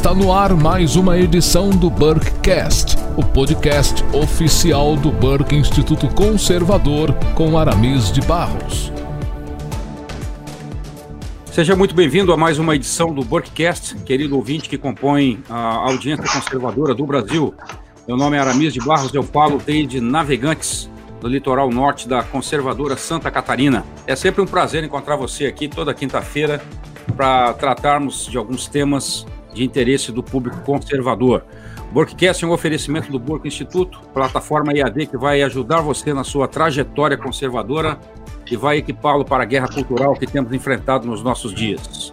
Está no ar mais uma edição do Burkecast, o podcast oficial do Burke Instituto Conservador com Aramis de Barros. Seja muito bem-vindo a mais uma edição do Burkecast, querido ouvinte que compõe a audiência conservadora do Brasil. Meu nome é Aramis de Barros, eu falo desde Navegantes, do litoral norte da conservadora Santa Catarina. É sempre um prazer encontrar você aqui toda quinta-feira para tratarmos de alguns temas de interesse do público conservador. O Workcast é um oferecimento do Burke Instituto, plataforma EAD que vai ajudar você na sua trajetória conservadora e vai equipá-lo para a guerra cultural que temos enfrentado nos nossos dias.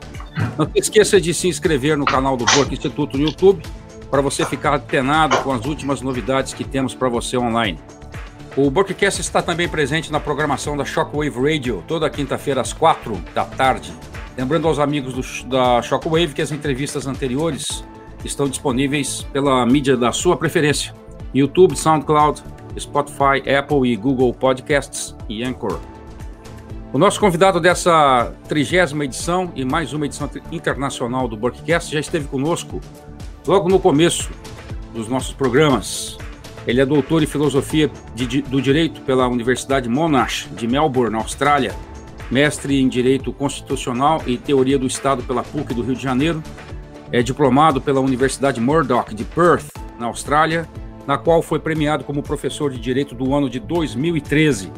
Não se esqueça de se inscrever no canal do Burke Instituto no YouTube para você ficar atenado com as últimas novidades que temos para você online. O Burkcast está também presente na programação da Shockwave Radio, toda quinta-feira às quatro da tarde. Lembrando aos amigos do, da Shockwave que as entrevistas anteriores estão disponíveis pela mídia da sua preferência: YouTube, SoundCloud, Spotify, Apple e Google Podcasts e Anchor. O nosso convidado dessa trigésima edição e mais uma edição internacional do Burkcast já esteve conosco logo no começo dos nossos programas. Ele é doutor em filosofia de, do direito pela Universidade Monash de Melbourne, Austrália mestre em Direito Constitucional e Teoria do Estado pela PUC do Rio de Janeiro, é diplomado pela Universidade Murdoch de Perth, na Austrália, na qual foi premiado como professor de Direito do ano de 2013.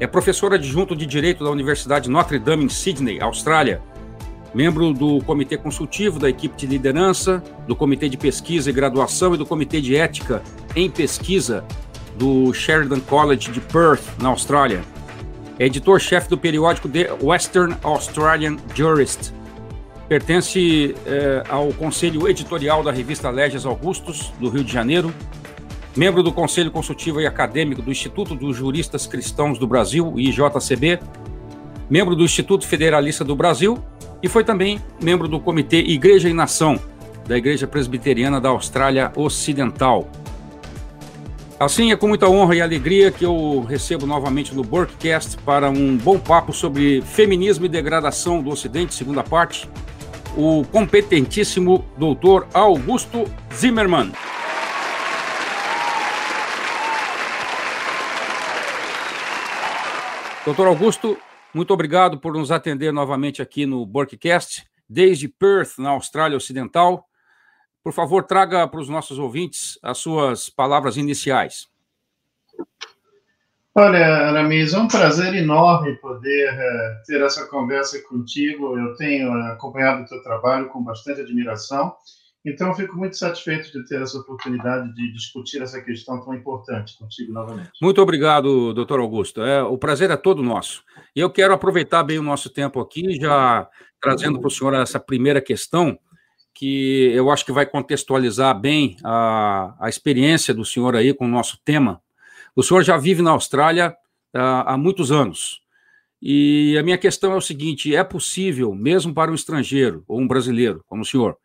É professor adjunto de Direito da Universidade Notre Dame em Sydney, Austrália, membro do Comitê Consultivo da equipe de liderança, do Comitê de Pesquisa e Graduação e do Comitê de Ética em Pesquisa do Sheridan College de Perth, na Austrália é editor-chefe do periódico The Western Australian Jurist. Pertence eh, ao conselho editorial da revista Leges Augustus, do Rio de Janeiro. Membro do Conselho Consultivo e Acadêmico do Instituto dos Juristas Cristãos do Brasil, IJCB. Membro do Instituto Federalista do Brasil e foi também membro do Comitê Igreja e Nação da Igreja Presbiteriana da Austrália Ocidental. Assim, é com muita honra e alegria que eu recebo novamente no Burkcast para um bom papo sobre feminismo e degradação do Ocidente, segunda parte, o competentíssimo doutor Augusto Zimmermann. Doutor Augusto, muito obrigado por nos atender novamente aqui no Burkcast, desde Perth, na Austrália Ocidental. Por favor, traga para os nossos ouvintes as suas palavras iniciais. Olha, Aramis, é um prazer enorme poder uh, ter essa conversa contigo. Eu tenho acompanhado o teu trabalho com bastante admiração, então fico muito satisfeito de ter essa oportunidade de discutir essa questão tão importante contigo novamente. Muito obrigado, doutor Augusto. É, o prazer é todo nosso. E eu quero aproveitar bem o nosso tempo aqui, já trazendo para o senhor essa primeira questão que eu acho que vai contextualizar bem a, a experiência do senhor aí com o nosso tema. O senhor já vive na Austrália uh, há muitos anos. E a minha questão é o seguinte: é possível, mesmo para um estrangeiro ou um brasileiro, como o senhor,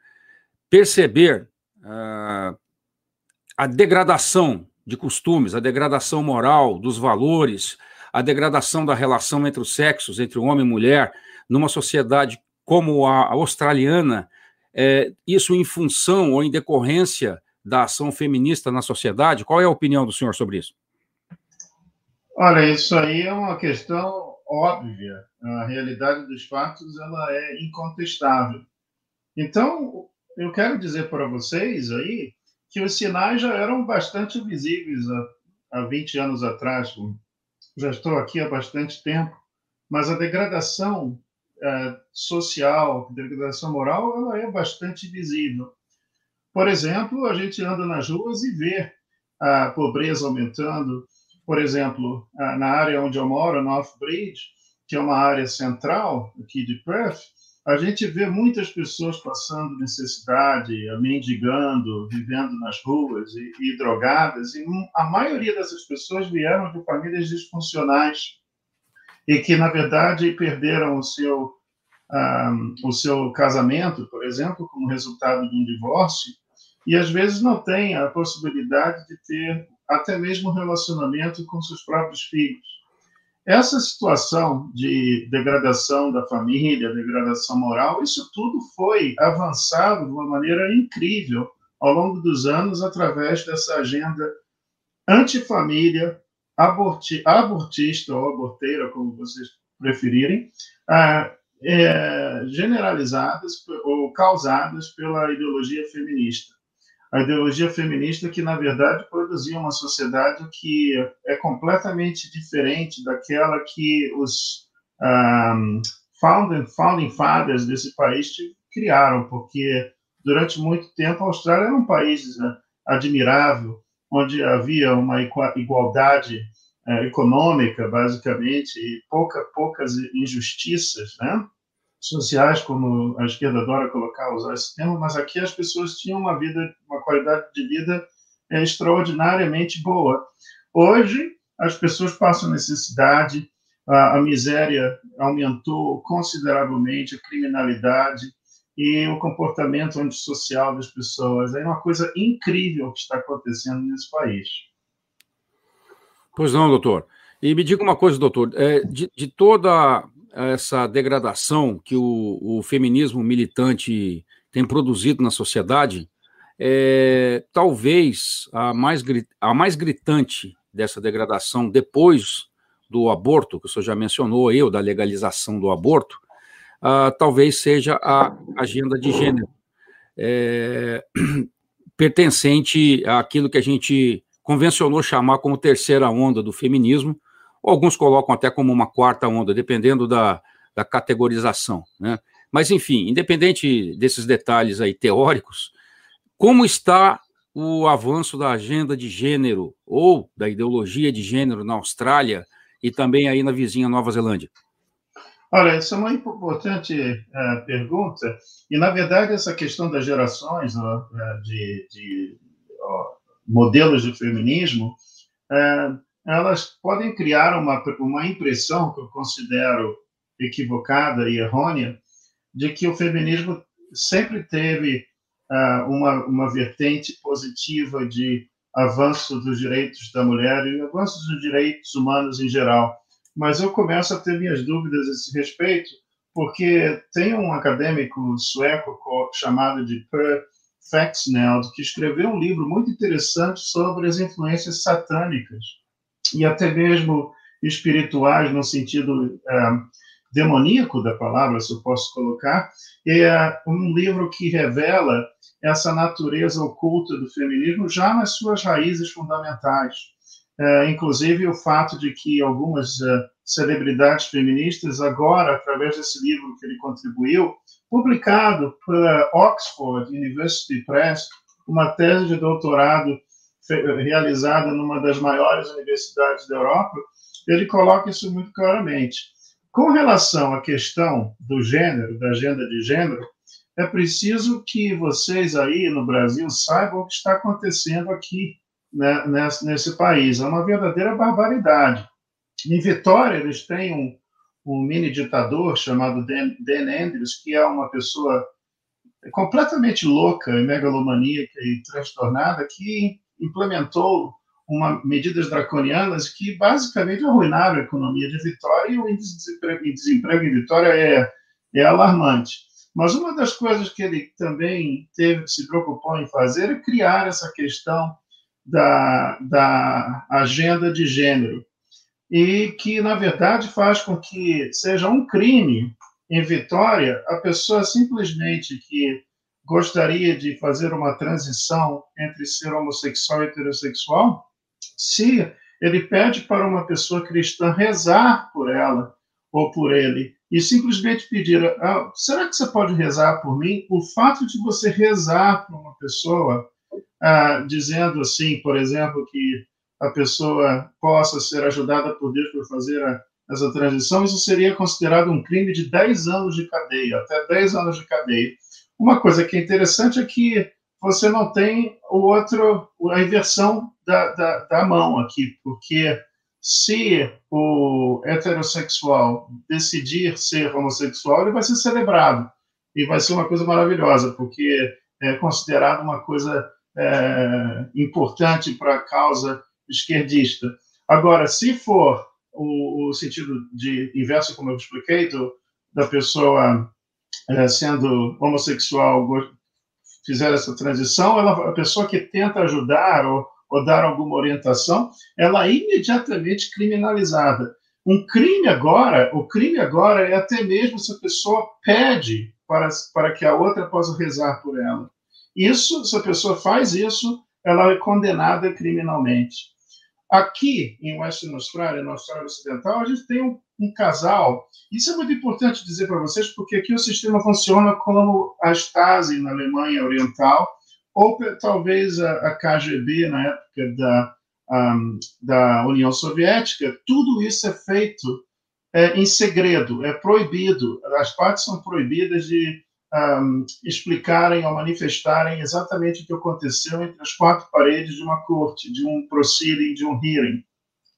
perceber uh, a degradação de costumes, a degradação moral, dos valores, a degradação da relação entre os sexos, entre o homem e mulher, numa sociedade como a australiana, é, isso em função ou em decorrência da ação feminista na sociedade? Qual é a opinião do senhor sobre isso? Olha, isso aí é uma questão óbvia. A realidade dos fatos ela é incontestável. Então, eu quero dizer para vocês aí que os sinais já eram bastante visíveis há, há 20 anos atrás. Já estou aqui há bastante tempo, mas a degradação é, social, degradação moral, ela é bastante visível. Por exemplo, a gente anda nas ruas e vê a pobreza aumentando. Por exemplo, na área onde eu moro, North Bridge, que é uma área central aqui de Perth, a gente vê muitas pessoas passando necessidade, mendigando, vivendo nas ruas e, e drogadas. E a maioria dessas pessoas vieram de famílias disfuncionais e que, na verdade, perderam o seu, um, o seu casamento, por exemplo, como resultado de um divórcio, e às vezes não têm a possibilidade de ter até mesmo um relacionamento com seus próprios filhos. essa situação de degradação da família, degradação moral, isso tudo foi avançado de uma maneira incrível ao longo dos anos através dessa agenda antifamília, aborti, abortista ou aborteira, como vocês preferirem, ah, é, generalizadas ou causadas pela ideologia feminista. A ideologia feminista que, na verdade, produzia uma sociedade que é completamente diferente daquela que os um, founding, founding fathers desse país criaram, porque durante muito tempo a Austrália era um país né, admirável, onde havia uma igualdade é, econômica, basicamente, e pouca, poucas injustiças né, sociais, como a esquerda adora colocar, usar esse termo, mas aqui as pessoas tinham uma vida, uma qualidade de vida é, extraordinariamente boa. Hoje, as pessoas passam necessidade, a, a miséria aumentou consideravelmente, a criminalidade, e o comportamento antissocial das pessoas. É uma coisa incrível que está acontecendo nesse país. Pois não, doutor. E me diga uma coisa, doutor, é, de, de, toda essa degradação que o, o, feminismo militante tem produzido na sociedade, é, talvez a mais, a mais gritante dessa degradação depois do aborto, que o senhor já mencionou aí, ou da legalização do aborto, uh, talvez seja a agenda de gênero, é, pertencente àquilo que a gente convencionou chamar como terceira onda do feminismo, alguns colocam até como uma quarta onda, dependendo da, da categorização. Né? Mas, enfim, independente desses detalhes aí teóricos, como está o avanço da agenda de gênero ou da ideologia de gênero na Austrália e também aí na vizinha Nova Zelândia? Olha, essa é uma importante uh, pergunta, e na verdade essa questão das gerações uh, de, de uh, modelos de feminismo, é, elas podem criar uma, uma impressão que eu considero equivocada e errônea, de que o feminismo sempre teve uma, uma vertente positiva de avanço dos direitos da mulher e avanço dos direitos humanos em geral mas eu começo a ter minhas dúvidas a esse respeito, porque tem um acadêmico sueco chamado de Per Faxneld que escreveu um livro muito interessante sobre as influências satânicas. E até mesmo espirituais no sentido é, demoníaco da palavra, se eu posso colocar, é um livro que revela essa natureza oculta do feminismo já nas suas raízes fundamentais inclusive o fato de que algumas é, celebridades feministas, agora, através desse livro que ele contribuiu, publicado pela Oxford University Press, uma tese de doutorado realizada numa das maiores universidades da Europa, ele coloca isso muito claramente. Com relação à questão do gênero, da agenda de gênero, é preciso que vocês aí no Brasil saibam o que está acontecendo aqui né, nesse, nesse país. É uma verdadeira barbaridade. Em Vitória, eles têm um, um mini ditador chamado Dan, Dan Andrews, que é uma pessoa completamente louca, megalomaníaca e transtornada, que implementou uma, medidas draconianas que basicamente arruinaram a economia de Vitória e o índice de desemprego, desemprego em Vitória é, é alarmante. Mas uma das coisas que ele também teve, se preocupou em fazer é criar essa questão da, da agenda de gênero, e que, na verdade, faz com que seja um crime em Vitória a pessoa simplesmente que gostaria de fazer uma transição entre ser homossexual e heterossexual, se ele pede para uma pessoa cristã rezar por ela ou por ele e simplesmente pedir: ah, será que você pode rezar por mim? O fato de você rezar por uma pessoa ah, dizendo assim, por exemplo, que a pessoa possa ser ajudada por Deus por fazer a, essa transição, isso seria considerado um crime de 10 anos de cadeia, até 10 anos de cadeia. Uma coisa que é interessante é que você não tem o outro, a inversão da, da, da mão aqui, porque se o heterossexual decidir ser homossexual, ele vai ser celebrado e vai ser uma coisa maravilhosa, porque é considerado uma coisa é, importante para a causa esquerdista. Agora, se for o, o, sentido de inverso, como eu expliquei, do, da pessoa é, sendo homossexual fizer essa transição, ela, a pessoa que tenta ajudar ou, ou dar alguma orientação, ela é imediatamente criminalizada. Um crime agora, o crime agora é até mesmo se a pessoa pede para, para que a outra possa rezar por ela. Isso, se a pessoa faz isso, ela é condenada criminalmente. Aqui em Western Australia, na Austrália Ocidental, a gente tem um, um casal. Isso é muito importante dizer para vocês, porque aqui o sistema funciona como a Stasi na Alemanha Oriental, ou talvez a, a KGB na época da um, da União Soviética, tudo isso é feito é, em segredo, é proibido. As partes são proibidas de um, explicarem ou manifestarem exatamente o que aconteceu entre as quatro paredes de uma corte, de um proceeding, de um hearing.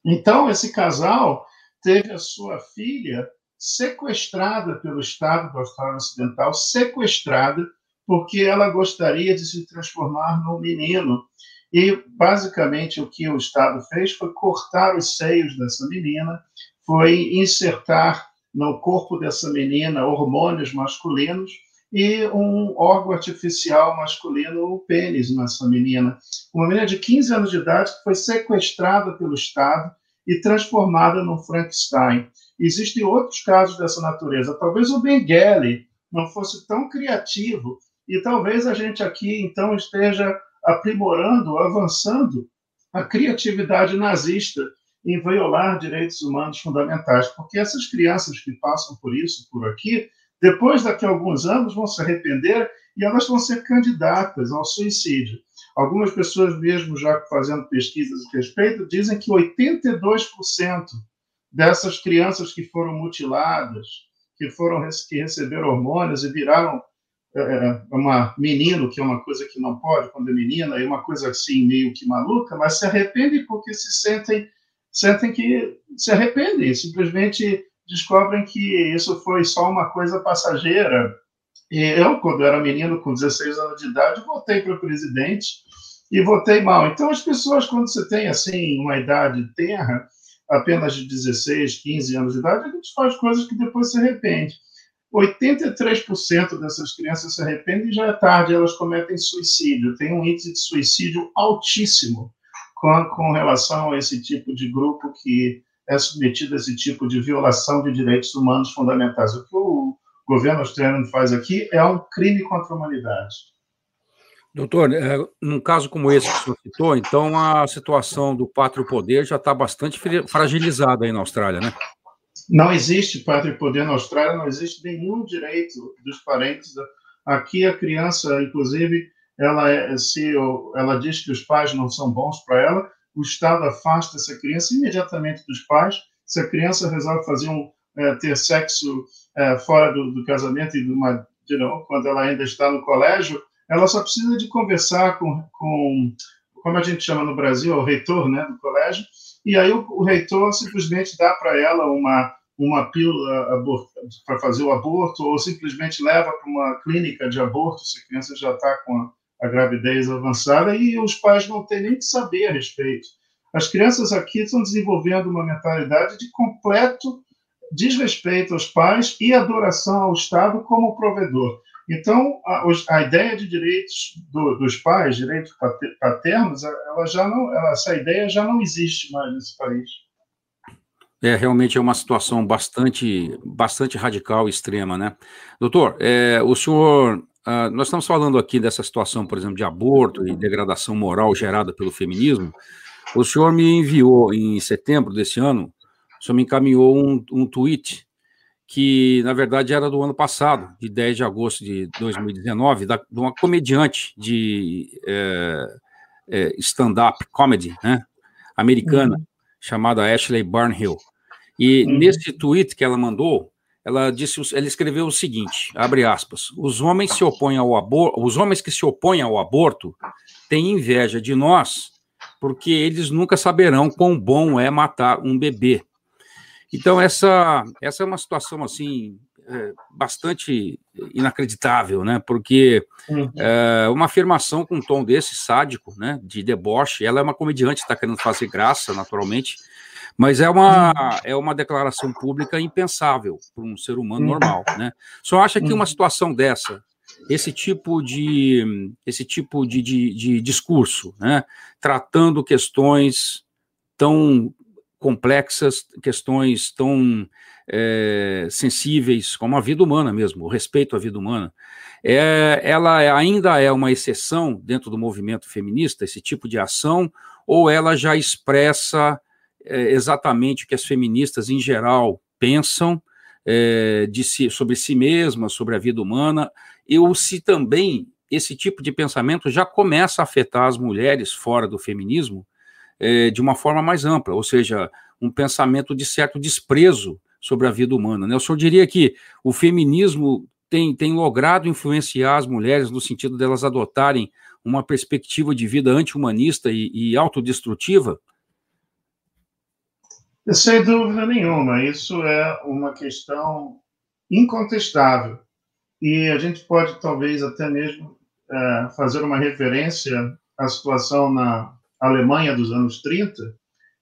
Então, esse casal teve a sua filha sequestrada pelo Estado da Austrália Ocidental, sequestrada porque ela gostaria de se transformar num menino e, basicamente, o que o Estado fez foi cortar os seios dessa menina, foi insertar no corpo dessa menina hormônios masculinos e um órgão artificial masculino, o pênis nessa menina. Uma menina de 15 anos de idade que foi sequestrada pelo Estado e transformada num Frankenstein. Existem outros casos dessa natureza. Talvez o Benguele não fosse tão criativo e talvez a gente aqui, então, esteja aprimorando, avançando a criatividade nazista em violar direitos humanos fundamentais, porque essas crianças que passam por isso, por aqui, depois daqui a alguns anos vão se arrepender e elas vão ser candidatas ao suicídio. Algumas pessoas mesmo já fazendo pesquisas a respeito dizem que 82% dessas crianças que foram mutiladas, que foram que receberam hormônios e viraram é, é, uma menino, que é uma coisa que não pode quando é menina, é uma coisa assim meio que maluca, mas se arrependem porque se sentem sentem que se arrependem, simplesmente descobrem que isso foi só uma coisa passageira. E eu, quando era menino, com 16 anos de idade, votei para presidente e votei mal. Então, as pessoas, quando você tem, assim, uma idade terra, apenas de 16, 15 anos de idade, a gente faz coisas que depois se arrepende. 83% dessas crianças se arrependem e já é tarde, elas cometem suicídio. Tem um índice de suicídio altíssimo com, com relação a esse tipo de grupo que é submetido a esse tipo de violação de direitos humanos fundamentais. O que o governo australiano faz aqui é um crime contra a humanidade. Doutor, é, num caso como esse que o senhor citou, então a situação do pátrio poder já está bastante fragilizada aí na Austrália, né? Não existe pátria e poder na Austrália, não existe nenhum direito dos parentes. Aqui a criança, inclusive, ela é, se ela diz que os pais não são bons para ela, o Estado afasta essa criança imediatamente dos pais. Se a criança resolve fazer um é, ter sexo é, fora do, do, casamento e de novo, quando ela ainda está no colégio, ela só precisa de conversar com, com como a gente chama no Brasil, o reitor, né, do colégio, e aí o, o reitor simplesmente dá para ela uma uma pílula para fazer o aborto, ou simplesmente leva para uma clínica de aborto se a criança já está com a, a, gravidez avançada, e os pais não têm nem que saber a respeito. As crianças aqui estão desenvolvendo uma mentalidade de completo desrespeito aos pais e adoração ao Estado como provedor. Então, a, a ideia de direitos do, dos pais, direitos paternos, ela já não, ela, essa ideia já não existe mais nesse país. É, realmente é uma situação bastante, bastante radical extrema, né? Doutor, é, o senhor, uh, nós estamos falando aqui dessa situação, por exemplo, de aborto e degradação moral gerada pelo feminismo. O senhor me enviou em setembro desse ano, o senhor me encaminhou um, um tweet que, na verdade, era do ano passado, de 10 de agosto de 2019, da, de uma comediante de é, é, stand-up comedy, né, americana, uhum. chamada Ashley Barnhill. E uhum. nesse tweet que ela mandou, ela disse, ela escreveu o seguinte, abre aspas, os homens se opõem ao aborto, os homens que se opõem ao aborto têm inveja de nós, porque eles nunca saberão quão bom é matar um bebê. Então essa essa é uma situação assim é, bastante inacreditável, né? Porque uhum. é, uma afirmação com um tom desse sádico, né, de deboche, ela é uma comediante, está querendo fazer graça, naturalmente, Mas é uma, é uma declaração pública impensável para um ser humano normal, né? Só acha que uma situação dessa, esse tipo de, esse tipo de, de, de discurso, né? Tratando questões tão complexas, questões tão é, sensíveis como a vida humana mesmo, o respeito à vida humana, é, ela ainda é uma exceção dentro do movimento feminista, esse tipo de ação, ou ela já expressa é, exatamente o que as feministas em geral pensam é, de si, sobre si mesmas, sobre a vida humana, e ou se também esse tipo de pensamento já começa a afetar as mulheres fora do feminismo, é, de uma forma mais ampla, ou seja, um pensamento de certo desprezo sobre a vida humana. Né? O senhor diria que o feminismo tem, tem logrado influenciar as mulheres no sentido delas adotarem uma perspectiva de vida anti-humanista e, e autodestrutiva? Sem dúvida nenhuma, isso é uma questão incontestável. E a gente pode, talvez, até mesmo é, fazer uma referência à situação na Alemanha dos anos 30,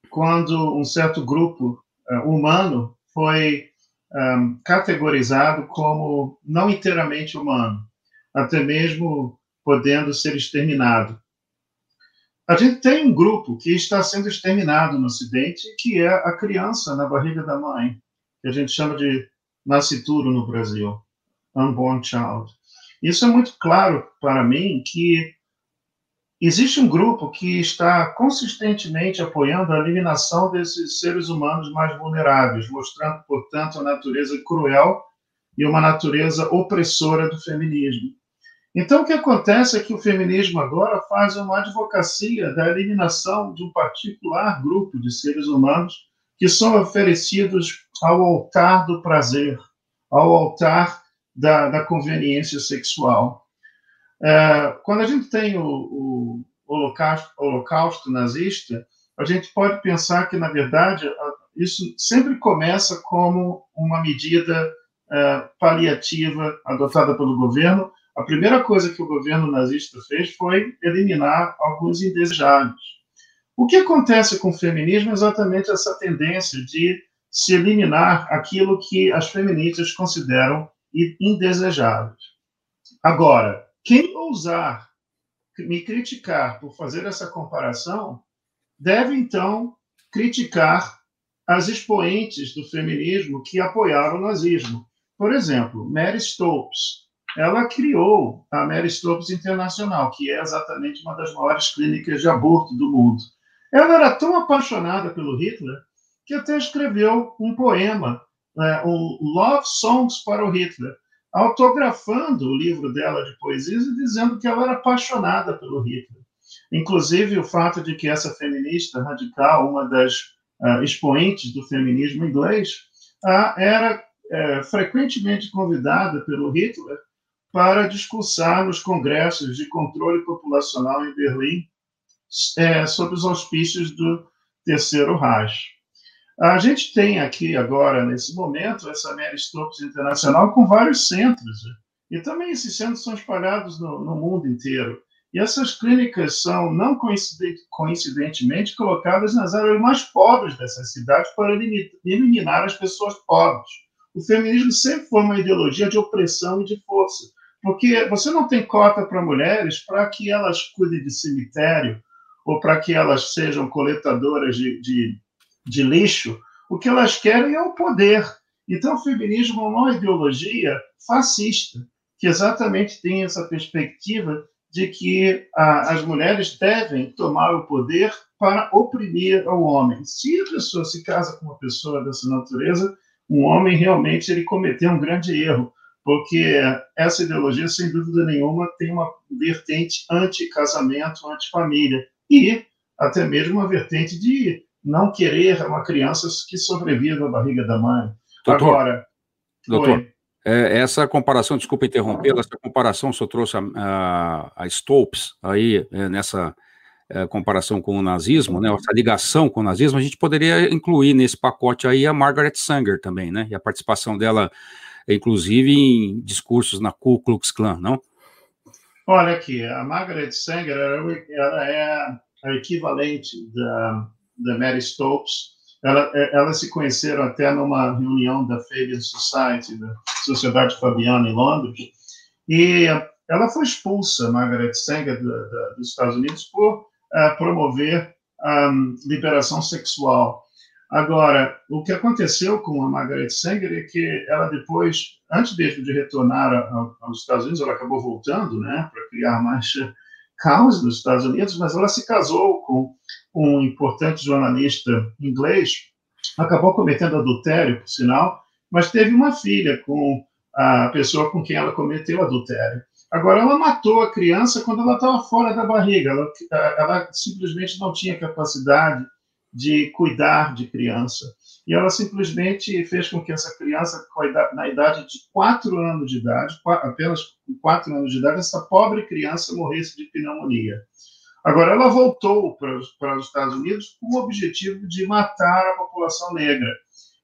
quando um certo grupo uh, humano foi um, categorizado como não inteiramente humano, até mesmo podendo ser exterminado. A gente tem um grupo que está sendo exterminado no Ocidente, que é a criança na barriga da mãe, que a gente chama de nascituro no Brasil, unborn child. Isso é muito claro para mim que Existe um grupo que está consistentemente apoiando a eliminação desses seres humanos mais vulneráveis, mostrando, portanto, a natureza cruel e uma natureza opressora do feminismo. Então, o que acontece é que o feminismo agora faz uma advocacia da eliminação de um particular grupo de seres humanos que são oferecidos ao altar do prazer, ao altar da, da conveniência sexual. É, quando a gente tem o, o holocausto, holocausto, nazista, a gente pode pensar que, na verdade, isso sempre começa como uma medida é, paliativa adotada pelo governo. A primeira coisa que o governo nazista fez foi eliminar alguns indesejáveis. O que acontece com o feminismo é exatamente essa tendência de se eliminar aquilo que as feministas consideram indesejáveis. Agora, quem ousar me criticar por fazer essa comparação deve, então, criticar as expoentes do feminismo que apoiaram o nazismo. Por exemplo, Mary Stopes. Ela criou a Mary Stopes Internacional, que é exatamente uma das maiores clínicas de aborto do mundo. Ela era tão apaixonada pelo Hitler que até escreveu um poema, né, um Love Songs para o Hitler, autografando o livro dela de poesias e dizendo que ela era apaixonada pelo Hitler. Inclusive, o fato de que essa feminista radical, uma das uh, expoentes do feminismo inglês, uh, era uh, frequentemente convidada pelo Hitler para discursar nos congressos de controle populacional em Berlim é, sob os auspícios do Terceiro Reich. A gente tem aqui agora, nesse momento, essa Mary Stopes Internacional com vários centros. Né? E também esses centros são espalhados no, no mundo inteiro. E essas clínicas são, não coincidentemente, colocadas nas áreas mais pobres dessas cidades para eliminar as pessoas pobres. O feminismo sempre foi uma ideologia de opressão e de força, porque você não tem cota para mulheres para que elas cuidem de cemitério ou para que elas sejam coletadoras de, de de lixo, o que elas querem é o poder. Então, o feminismo é uma ideologia fascista, que exatamente tem essa perspectiva de que as mulheres devem tomar o poder para oprimir o homem. Se a pessoa se casa com uma pessoa dessa natureza, um homem realmente ele cometeu um grande erro, porque essa ideologia, sem dúvida nenhuma, tem uma vertente anti-casamento, anti-família, e até mesmo uma vertente de não querer uma criança que sobreviva na barriga da mãe. Doutor, Agora, doutor é, essa comparação, desculpa interromper, essa comparação, senhor trouxe a, a, a Stopes aí é, nessa é, comparação com o nazismo, né, essa ligação com o nazismo, a gente poderia incluir nesse pacote aí a Margaret Sanger também, né, e a participação dela, inclusive, em discursos na Ku Klux Klan, não? Olha aqui, a Margaret Sanger ela é a equivalente da da Mary Stopes Ela, é, elas se conheceram até numa reunião da Fabian Society, da Sociedade Fabiana em Londres, e ela foi expulsa, Margaret Sanger, da, da, dos Estados Unidos, por uh, promover a um, liberação sexual. Agora, o que aconteceu com a Margaret Sanger é que ela depois, antes mesmo de retornar aos Estados Unidos, ela acabou voltando, né, para criar mais caos nos Estados Unidos, mas ela se casou com um importante jornalista inglês, acabou cometendo adultério, por sinal, mas teve uma filha com a pessoa com quem ela cometeu adultério. Agora, ela matou a criança quando ela estava fora da barriga, ela, ela simplesmente não tinha capacidade de cuidar de criança. E ela simplesmente fez com que essa criança, na idade de quatro anos de idade, apenas com quatro anos de idade, essa pobre criança morresse de pneumonia. Agora, ela voltou para os, Estados Unidos com o objetivo de matar a população negra.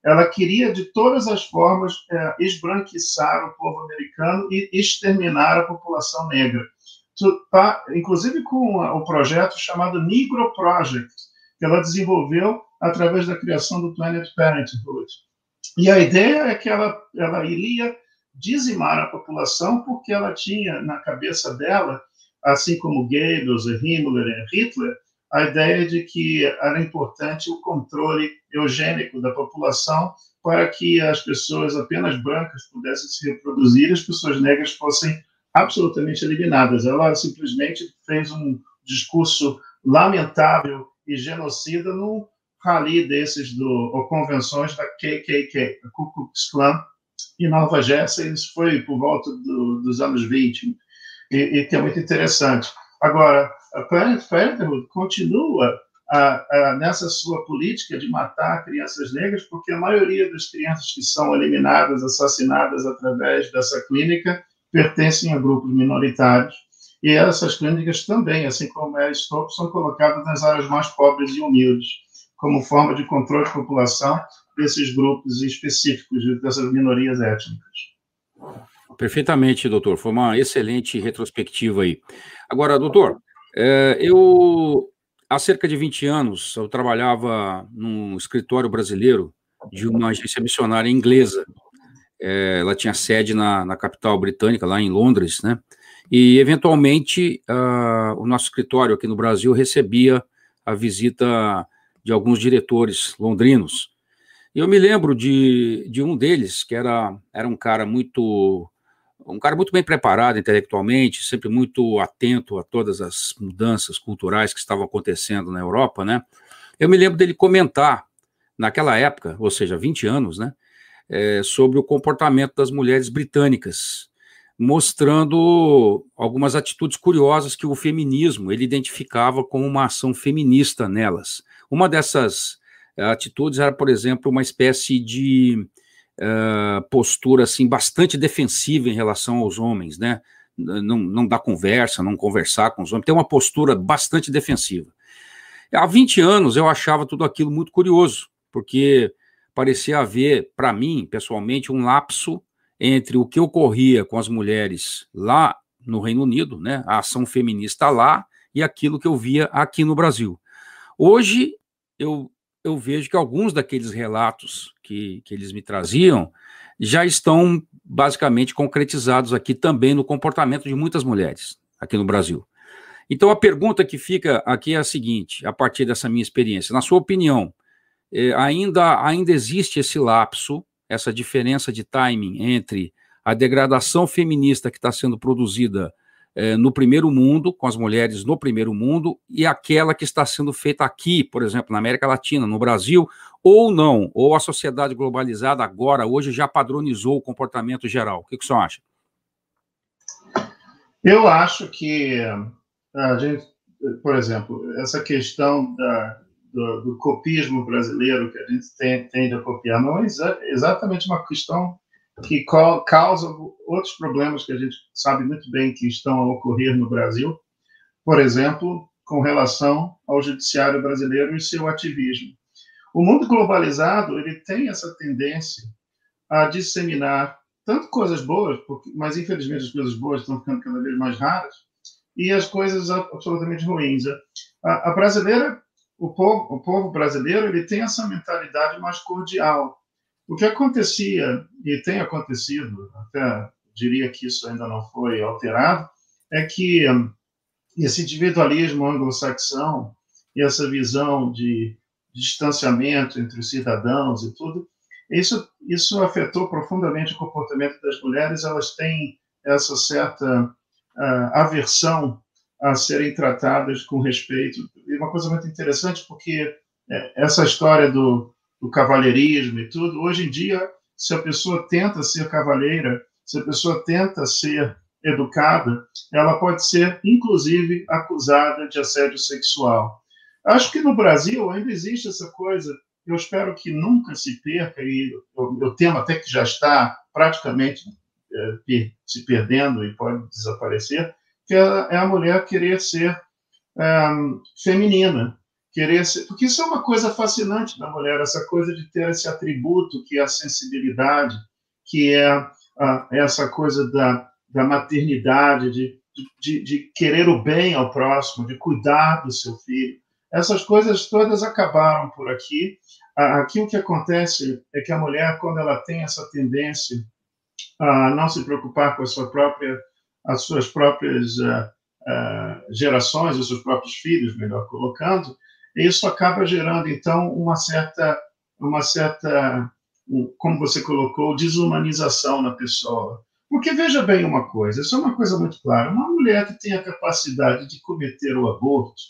Ela queria, de todas as formas, é, esbranquiçar o povo americano e exterminar a população negra. Tá, inclusive com o projeto chamado Negro Project, que ela desenvolveu através da criação do Planet Parenthood. E a ideia é que ela, ela iria dizimar a população porque ela tinha na cabeça dela, assim como Goebbels, Himmler e Hitler, a ideia de que era importante o controle eugênico da população para que as pessoas apenas brancas pudessem se reproduzir e as pessoas negras fossem absolutamente eliminadas. Ela simplesmente fez um discurso lamentável e genocida num rally desses do ou convenções da KKK, a Ku Klux Klan, em Nova Jersey. Isso foi por volta do, dos anos 20, e, e, que é muito interessante. Agora, a Planned Parenthood continua a, a, nessa sua política de matar crianças negras, porque a maioria das crianças que são eliminadas, assassinadas através dessa clínica, pertencem a grupos minoritários e essas clínicas também, assim como a Stop, são colocadas nas áreas mais pobres e humildes, como forma de controle de população desses grupos específicos, dessas minorias étnicas. Perfeitamente, doutor. Foi uma excelente retrospectiva aí. Agora, doutor, é, eu há cerca de 20 anos eu trabalhava num escritório brasileiro de uma agência missionária inglesa. É, ela tinha sede na, na capital britânica, lá em Londres, né? E, eventualmente, uh, o nosso escritório aqui no Brasil recebia a visita de alguns diretores londrinos. E eu me lembro de, de um deles, que era, era um cara muito um cara muito bem preparado intelectualmente, sempre muito atento a todas as mudanças culturais que estavam acontecendo na Europa, né? Eu me lembro dele comentar, naquela época, ou seja, 20 anos, né, é, sobre o comportamento das mulheres britânicas mostrando algumas atitudes curiosas que o feminismo ele identificava como uma ação feminista nelas. Uma dessas eh, atitudes era, por exemplo, uma espécie de uh, postura assim bastante defensiva em relação aos homens, né? Não, não dar conversa, não conversar com os homens, tem uma postura bastante defensiva. Há 20 anos eu achava tudo aquilo muito curioso, porque parecia haver, para mim, pessoalmente, um lapso entre o que ocorria com as mulheres lá no Reino Unido, né, a ação feminista lá, e aquilo que eu via aqui no Brasil. Hoje, eu, eu vejo que alguns daqueles relatos que, que eles me traziam já estão basicamente concretizados aqui também no comportamento de muitas mulheres aqui no Brasil. Então, a pergunta que fica aqui é a seguinte, a partir dessa minha experiência: na sua opinião, eh, ainda, ainda existe esse lapso essa diferença de timing entre a degradação feminista que está sendo produzida eh, no primeiro mundo, com as mulheres no primeiro mundo, e aquela que está sendo feita aqui, por exemplo, na América Latina, no Brasil, ou não, ou a sociedade globalizada agora, hoje, já padronizou o comportamento geral. O que, que você acha? Eu acho que a gente, por exemplo, essa questão da, do, do, copismo brasileiro que a gente tem, tende a copiar, não é exa exatamente uma questão que causa outros problemas que a gente sabe muito bem que estão a ocorrer no Brasil, por exemplo, com relação ao judiciário brasileiro e seu ativismo. O mundo globalizado ele tem essa tendência a disseminar tanto coisas boas, porque, mas infelizmente as coisas boas estão ficando cada vez mais raras, e as coisas absolutamente ruins. A, a brasileira o povo, o povo brasileiro ele tem essa mentalidade mais cordial. O que acontecia, e tem acontecido, até diria que isso ainda não foi alterado, é que hum, esse individualismo anglo-saxão e essa visão de distanciamento entre os cidadãos e tudo, isso, isso afetou profundamente o comportamento das mulheres. Elas têm essa certa uh, aversão a serem tratadas com respeito. E uma coisa muito interessante, porque é, essa história do, do cavalheirismo e tudo, hoje em dia, se a pessoa tenta ser cavalheira, se a pessoa tenta ser educada, ela pode ser, inclusive, acusada de assédio sexual. Acho que no Brasil ainda existe essa coisa. Eu espero que nunca se perca, e eu, eu temo até que já está praticamente é, se perdendo e pode desaparecer, que é, é a mulher querer ser é, feminina, querer ser, porque isso é uma coisa fascinante da mulher, essa coisa de ter esse atributo que é a sensibilidade, que é a, essa coisa da, da maternidade, de, de, de querer o bem ao próximo, de cuidar do seu filho. Essas coisas todas acabaram por aqui. Aqui o que acontece é que a mulher, quando ela tem essa tendência a não se preocupar com a sua própria, as suas próprias uh, gerações, os seus próprios filhos, melhor colocando, isso acaba gerando então uma certa, uma certa, como você colocou, desumanização na pessoa. Porque veja bem uma coisa, isso é uma coisa muito clara. Uma mulher que tem a capacidade de cometer o aborto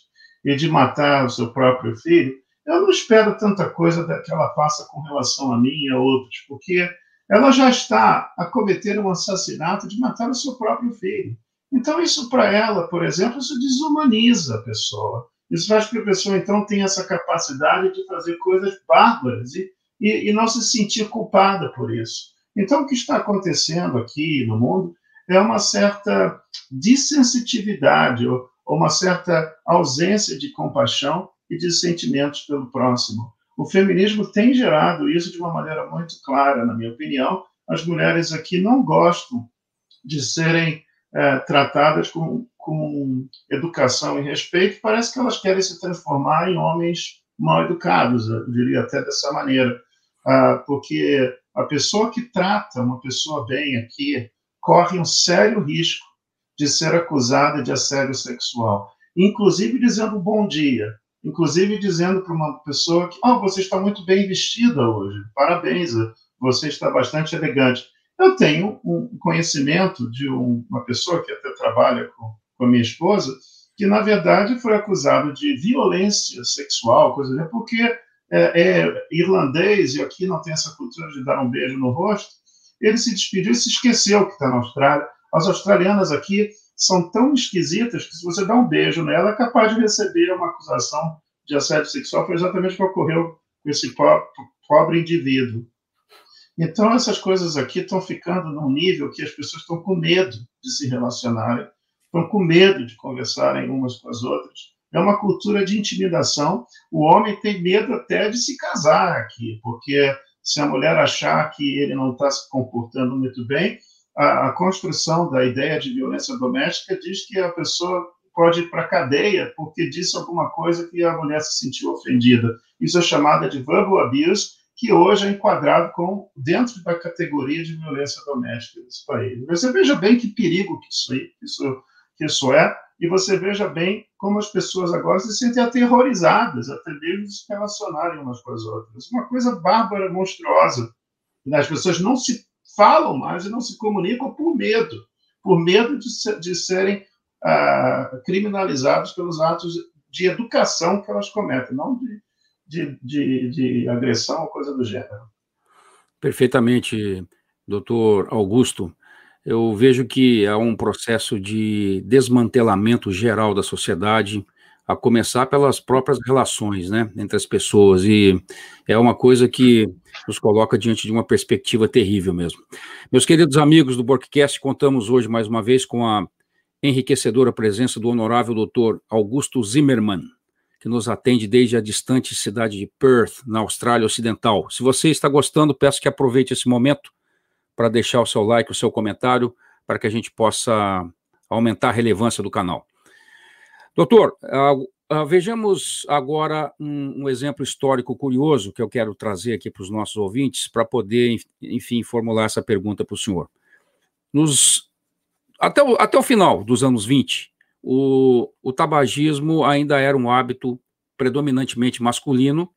e de matar o seu próprio filho, eu não espero tanta coisa que ela faça com relação a mim e a outros, porque ela já está a cometer um assassinato de matar o seu próprio filho. Então, isso para ela, por exemplo, isso desumaniza a pessoa. Isso faz com que a pessoa, então, tenha essa capacidade de fazer coisas bárbaras e, e, e não se sentir culpada por isso. Então, o que está acontecendo aqui no mundo é uma certa dissensitividade ou, ou uma certa ausência de compaixão e de sentimentos pelo próximo. O feminismo tem gerado isso de uma maneira muito clara, na minha opinião. As mulheres aqui não gostam de serem é, tratadas com, com educação e respeito. Parece que elas querem se transformar em homens mal educados, eu diria até dessa maneira. Ah, porque a pessoa que trata uma pessoa bem aqui corre um sério risco de ser acusada de assédio sexual, inclusive dizendo bom dia, inclusive dizendo para uma pessoa que, oh, você está muito bem vestida hoje, parabéns, você está bastante elegante. Eu tenho um conhecimento de um, uma pessoa que até trabalha com, com a minha esposa, que na verdade foi acusado de violência sexual, coisa assim, porque é, é, irlandês e aqui não tem essa cultura de dar um beijo no rosto. Ele se despediu e se esqueceu que está na Austrália. As australianas aqui são tão esquisitas que se você dá um beijo nela, é capaz de receber uma acusação de assédio sexual. Foi exatamente o que ocorreu com esse pobre, pobre indivíduo. Então, essas coisas aqui estão ficando num nível que as pessoas estão com medo de se relacionarem, estão com medo de conversarem umas com as outras. É uma cultura de intimidação. O homem tem medo até de se casar aqui, porque se a mulher achar que ele não está se comportando muito bem, a, a construção da ideia de violência doméstica diz que a pessoa pode ir para a cadeia porque disse alguma coisa que a mulher se sentiu ofendida. Isso é chamada de verbal abuse, que hoje é enquadrado com dentro da categoria de violência doméstica desse país. Você veja bem que perigo que isso, isso, que isso é, e você veja bem como as pessoas agora se sentem aterrorizadas, até mesmo se relacionarem umas com as outras. Uma coisa bárbara, monstruosa. As pessoas não se falam mais e não se comunicam por medo, por medo de, ser, de serem ah, criminalizados pelos atos de educação que elas cometem, não de, de, de, de agressão coisa do gênero. Perfeitamente, doutor Augusto. Eu vejo que há um processo de desmantelamento geral da sociedade, a começar pelas próprias relações, né, entre as pessoas, e é uma coisa que nos coloca diante de uma perspectiva terrível mesmo. Meus queridos amigos do Borkcast, contamos hoje mais uma vez com a enriquecedora presença do honorável doutor Augusto Zimmermann, que nos atende desde a distante cidade de Perth, na Austrália Ocidental. Se você está gostando, peço que aproveite esse momento para deixar o seu like, o seu comentário, para que a gente possa aumentar a relevância do canal. Doutor, uh, vejamos agora um, um, exemplo histórico curioso que eu quero trazer aqui para os nossos ouvintes, para poder, enfim, formular essa pergunta para o senhor. Nos, até, o, até o final dos anos 20, o, o tabagismo ainda era um hábito predominantemente masculino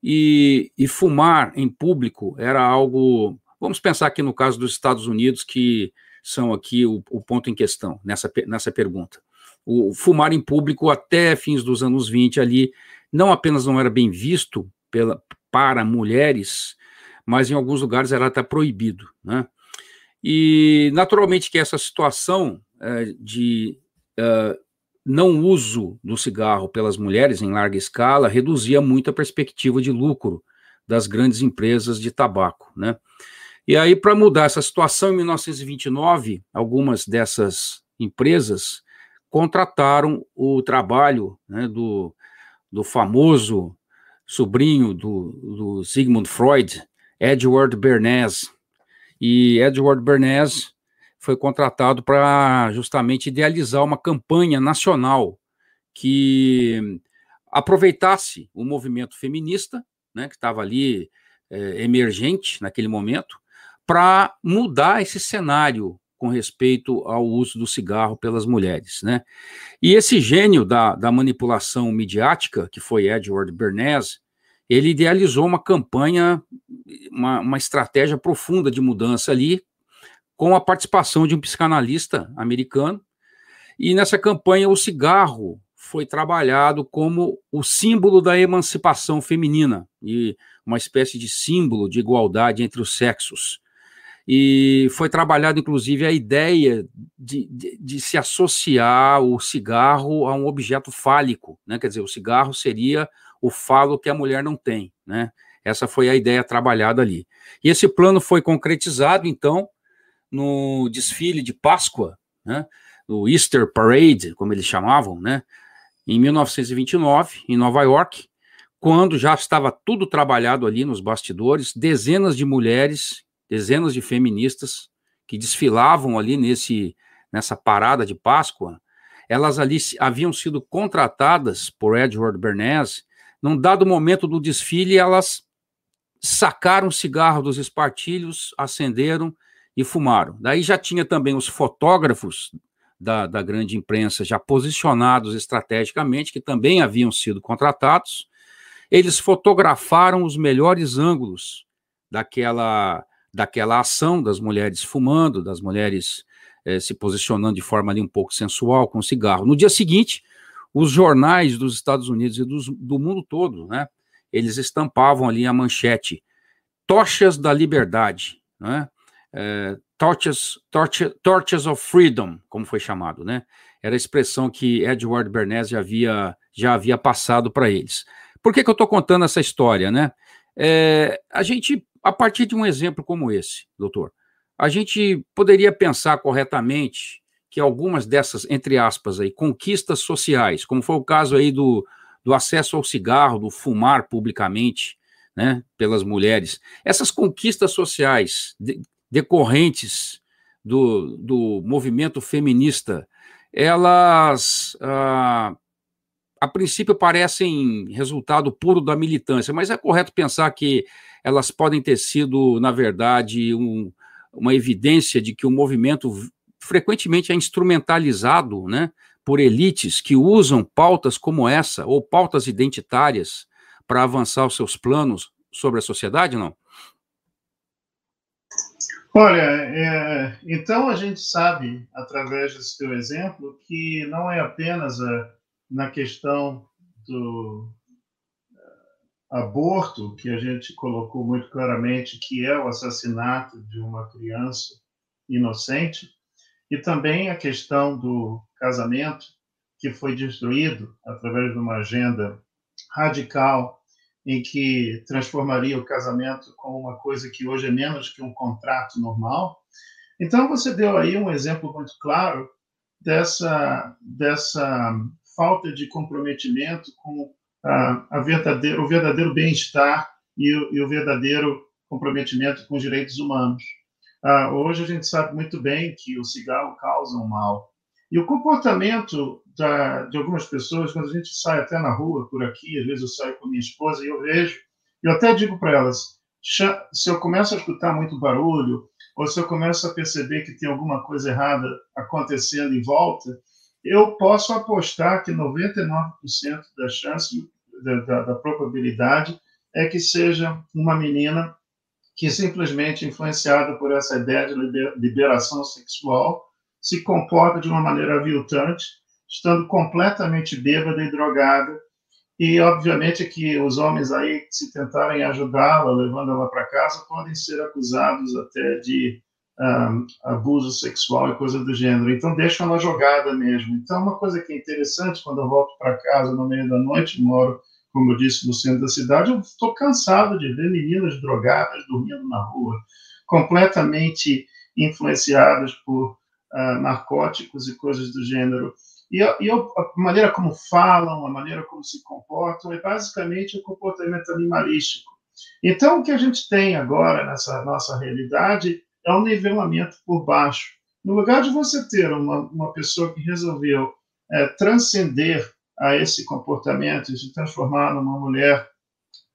e, e fumar em público era algo. Vamos pensar aqui no caso dos Estados Unidos, que são aqui o, o ponto em questão nessa, nessa pergunta. O fumar em público até fins dos anos 20 ali não apenas não era bem visto pela, para mulheres, mas em alguns lugares era até proibido, né? E naturalmente que essa situação é, de não uso do cigarro pelas mulheres em larga escala reduzia muito a perspectiva de lucro das grandes empresas de tabaco, né? E aí, para mudar essa situação, em 1929, algumas dessas empresas contrataram o trabalho né, do, do famoso sobrinho do, do Sigmund Freud, Edward Bernays. E Edward Bernays foi contratado para justamente idealizar uma campanha nacional que aproveitasse o movimento feminista, né, que estava ali é, emergente naquele momento, para mudar esse cenário com respeito ao uso do cigarro pelas mulheres, né? E esse gênio da, da manipulação midiática, que foi Edward Bernays, ele idealizou uma campanha, uma, uma estratégia profunda de mudança ali, com a participação de um psicanalista americano. E nessa campanha, o cigarro foi trabalhado como o símbolo da emancipação feminina e uma espécie de símbolo de igualdade entre os sexos. E foi trabalhado, inclusive, a ideia de, de, de se associar o cigarro a um objeto fálico, né? Quer dizer, o cigarro seria o falo que a mulher não tem, né? Essa foi a ideia trabalhada ali. E esse plano foi concretizado, então, no desfile de Páscoa, né, o Easter Parade, como eles chamavam, né, em 1929, em Nova York, quando já estava tudo trabalhado ali nos bastidores, dezenas de mulheres, dezenas de feministas que desfilavam ali nesse nessa parada de Páscoa, elas ali haviam sido contratadas por Edward Bernays. Num dado momento do desfile, elas sacaram cigarro dos espartilhos, acenderam e fumaram. Daí já tinha também os fotógrafos da, da grande imprensa já posicionados estrategicamente, que também haviam sido contratados. Eles fotografaram os melhores ângulos daquela, daquela ação das mulheres fumando, das mulheres eh, se posicionando de forma ali um pouco sensual com cigarro. No dia seguinte, os jornais dos Estados Unidos e dos, do mundo todo, né, eles estampavam ali a manchete Tochas da Liberdade, né? É, torches, torches, of Freedom, como foi chamado, né? Era a expressão que Edward Bernays já havia, já havia passado para eles. Por que, que eu estou contando essa história, né? É, a gente, a partir de um exemplo como esse, doutor, a gente poderia pensar corretamente que algumas dessas, entre aspas, aí, conquistas sociais, como foi o caso aí do, do acesso ao cigarro, do fumar publicamente, né, pelas mulheres, essas conquistas sociais de, decorrentes do, do movimento feminista, elas, ah, a princípio, parecem resultado puro da militância, mas é correto pensar que elas podem ter sido, na verdade, um, uma evidência de que o movimento frequentemente é instrumentalizado né, por elites que usam pautas como essa, ou pautas identitárias, para avançar os seus planos sobre a sociedade, não? Olha, é, então a gente sabe, através desse teu exemplo, que não é apenas a, na questão do é, aborto, que a gente colocou muito claramente que é o assassinato de uma criança inocente, e também a questão do casamento, que foi destruído através de uma agenda radical em que transformaria o casamento como uma coisa que hoje é menos que um contrato normal. Então, você deu aí um exemplo muito claro dessa, dessa falta de comprometimento com a, a verdadeiro, o verdadeiro bem-estar e, e, o verdadeiro comprometimento com os direitos humanos. Ah, hoje a gente sabe muito bem que o cigarro causa um mal. E o comportamento da, de algumas pessoas, quando a gente sai até na rua por aqui, às vezes eu saio com minha esposa e eu vejo, eu até digo para elas, se eu começo a escutar muito barulho, ou se eu começo a perceber que tem alguma coisa errada acontecendo em volta, eu posso apostar que 99% da chance, da, da, da, probabilidade, é que seja uma menina que simplesmente influenciada por essa ideia de liberação sexual se comporta de uma maneira aviltante, estando completamente bêbada e drogada, e obviamente que os homens aí, se tentarem ajudá-la, levando ela para casa, podem ser acusados até de um, abuso sexual e coisa do gênero. Então, deixam ela jogada mesmo. Então, uma coisa que é interessante, quando eu volto para casa no meio da noite, moro, como eu disse, no centro da cidade, eu estou cansado de ver meninas drogadas dormindo na rua, completamente influenciadas por uh, narcóticos e coisas do gênero. E, e a maneira como falam, a maneira como se comportam, é basicamente o comportamento animalístico. Então, o que a gente tem agora nessa nossa realidade é um nivelamento por baixo. No lugar de você ter uma, uma pessoa que resolveu é, transcender a esse comportamento e se transformar numa mulher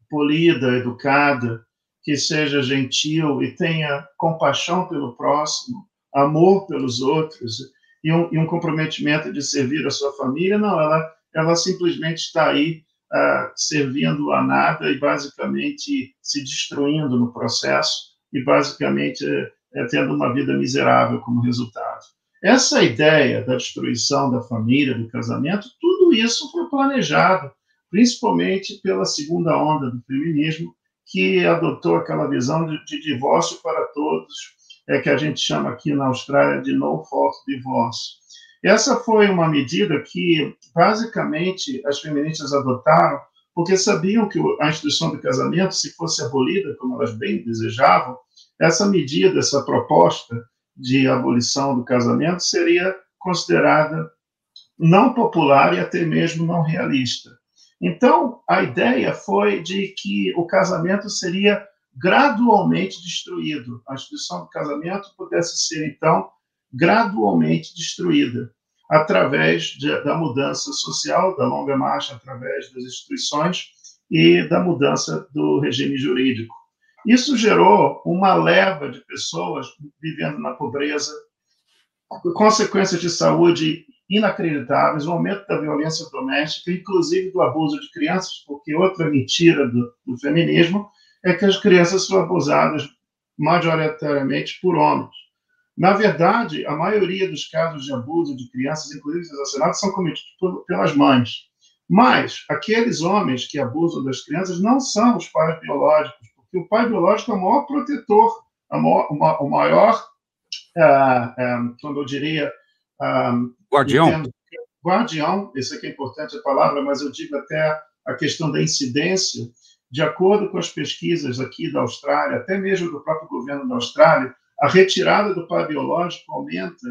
polida, educada, que seja gentil e tenha compaixão pelo próximo, amor pelos outros e um, e um comprometimento de servir a sua família, não, ela, ela simplesmente está aí uh, servindo a nada e basicamente se destruindo no processo e basicamente é, tendo uma vida miserável como resultado. Essa ideia da destruição da família, do casamento, tudo isso foi planejado, principalmente pela segunda onda do feminismo, que adotou aquela visão de, de divórcio para todos, é que a gente chama aqui na Austrália de no fault divorce. Essa foi uma medida que, basicamente, as feministas adotaram porque sabiam que a instituição do casamento, se fosse abolida, como elas bem desejavam, essa medida, essa proposta de abolição do casamento seria considerada não popular e até mesmo não realista. Então, a ideia foi de que o casamento seria gradualmente destruído. A instituição do casamento pudesse ser, então, gradualmente destruída através de, da mudança social, da longa marcha através das instituições e da mudança do regime jurídico. Isso gerou uma leva de pessoas vivendo na pobreza, consequências de saúde inacreditáveis, o aumento da violência doméstica, inclusive do abuso de crianças, porque outra mentira do, do feminismo é que as crianças são abusadas majoritariamente por homens. Na verdade, a maioria dos casos de abuso de crianças, inclusive assassinatos, são cometidos por, pelas mães. Mas aqueles homens que abusam das crianças não são os pais biológicos, porque o pai biológico é o maior protetor, maior, o maior, uh, um, como eu diria, um, guardião. Entendo, guardião, isso aqui é importante a palavra, mas eu digo até a questão da incidência de acordo com as pesquisas aqui da Austrália, até mesmo do próprio governo da Austrália, a retirada do pai biológico aumenta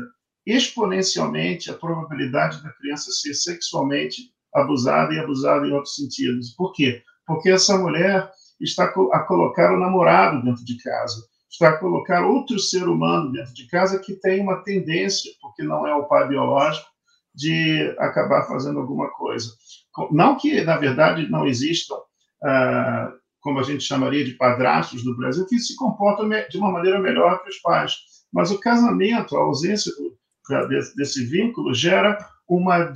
exponencialmente a probabilidade da criança ser sexualmente abusada e abusada em outros sentidos. Por quê? Porque essa mulher está a colocar o namorado dentro de casa, está a colocar outro ser humano dentro de casa que tem uma tendência, porque não é o pai biológico, de acabar fazendo alguma coisa. Não que, na verdade, não existam como a gente chamaria de padrastos no Brasil, que se comportam de uma maneira melhor que os pais. Mas o casamento, a ausência do, desse vínculo, gera uma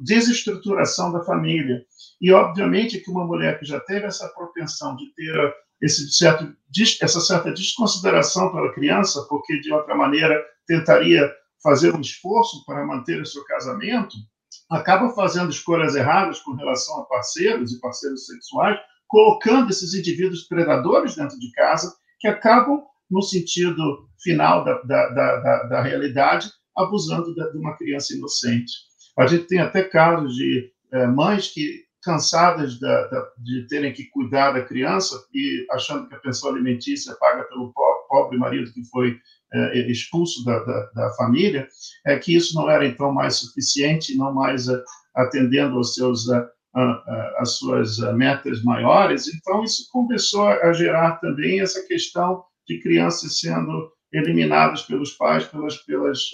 desestruturação da família. E, obviamente, que uma mulher que já teve essa propensão de ter esse certo, essa certa desconsideração pela criança, porque, de outra maneira, tentaria fazer um esforço para manter o seu casamento, acaba fazendo escolhas erradas com relação a parceiros e parceiros sexuais, colocando esses indivíduos predadores dentro de casa, que acabam, no sentido final da, da, da, da realidade, abusando de uma criança inocente. A gente tem até casos de é, mães que, cansadas da, da, de terem que cuidar da criança e achando que a pensão alimentícia paga pelo pobre marido que foi é, expulso da, da, da, família, é que isso não era então mais suficiente, não mais é, atendendo aos seus as suas metas maiores. Então isso começou a gerar também essa questão de crianças sendo eliminadas pelos pais, pelas pelas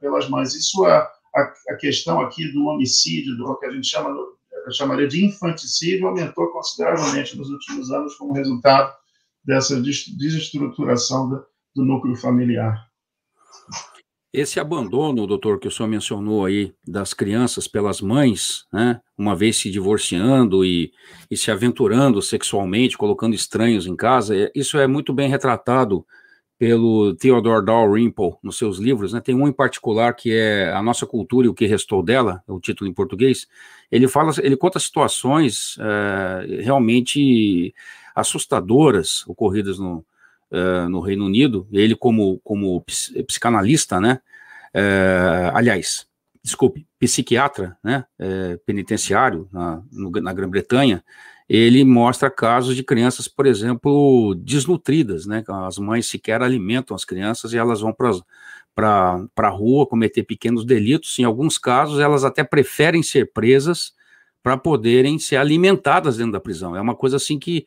pelas mães. Isso a, a, a questão aqui do homicídio, do que a gente chama, chamaria de infanticídio, aumentou consideravelmente nos últimos anos como resultado dessa desestruturação do, do núcleo familiar. Esse abandono, doutor, que o senhor mencionou aí, das crianças pelas mães, né, uma vez se divorciando e, e se aventurando sexualmente, colocando estranhos em casa, é, isso é muito bem retratado pelo Theodore Dalrymple nos seus livros, né? Tem um em particular que é A Nossa Cultura e o que Restou dela, é o título em português. Ele fala, ele conta situações é, realmente assustadoras ocorridas no, é, no Reino Unido. Ele como como psicanalista, né? É, aliás, desculpe, psiquiatra, né? É, penitenciário na, na Grã-Bretanha ele mostra casos de crianças, por exemplo, desnutridas, né? As mães sequer alimentam as crianças e elas vão para a rua cometer pequenos delitos. Em alguns casos, elas até preferem ser presas para poderem ser alimentadas dentro da prisão. É uma coisa assim que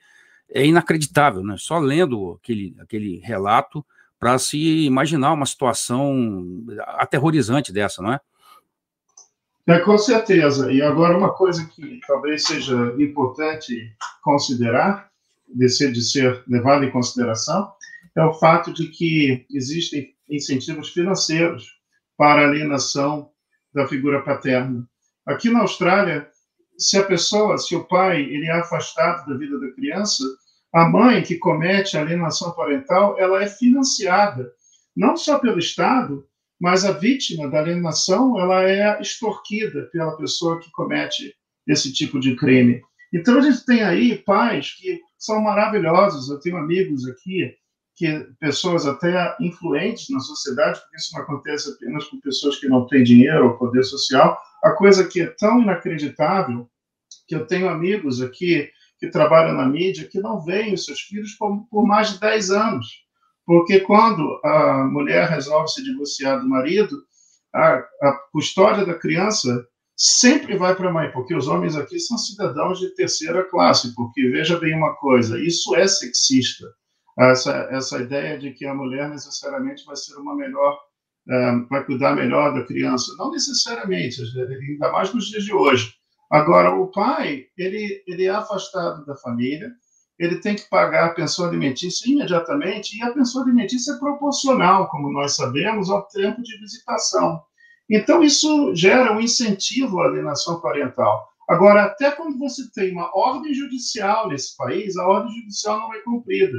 é inacreditável, né? Só lendo aquele, aquele relato para se imaginar uma situação aterrorizante dessa, não é? É, com certeza. E agora, uma coisa que talvez seja importante considerar, de ser, de ser levado em consideração, é o fato de que existem incentivos financeiros para alienação da figura paterna. Aqui na Austrália, se a pessoa, se o pai, ele é afastado da vida da criança, a mãe que comete a alienação parental, ela é financiada não só pelo Estado, mas a vítima da alienação ela é extorquida pela pessoa que comete esse tipo de crime. Então a gente tem aí pais que são maravilhosos. Eu tenho amigos aqui que pessoas até influentes na sociedade, porque isso não acontece apenas com pessoas que não têm dinheiro ou poder social. A coisa que é tão inacreditável que eu tenho amigos aqui que trabalham na mídia que não veem os seus filhos por, por mais de 10 anos. Porque quando a mulher resolve se divorciar do marido, a, a custódia da criança sempre vai para a mãe, porque os homens aqui são cidadãos de terceira classe, porque veja bem uma coisa, isso é sexista, essa, essa ideia de que a mulher necessariamente vai ser uma melhor, uh, vai cuidar melhor da criança, não necessariamente, ainda mais nos dias de hoje. Agora, o pai, ele, ele é afastado da família, ele tem que pagar a pensão alimentícia imediatamente, e a pensão alimentícia é proporcional, como nós sabemos, ao tempo de visitação. Então, isso gera um incentivo à alienação parental. Agora, até quando você tem uma ordem judicial nesse país, a ordem judicial não é cumprida.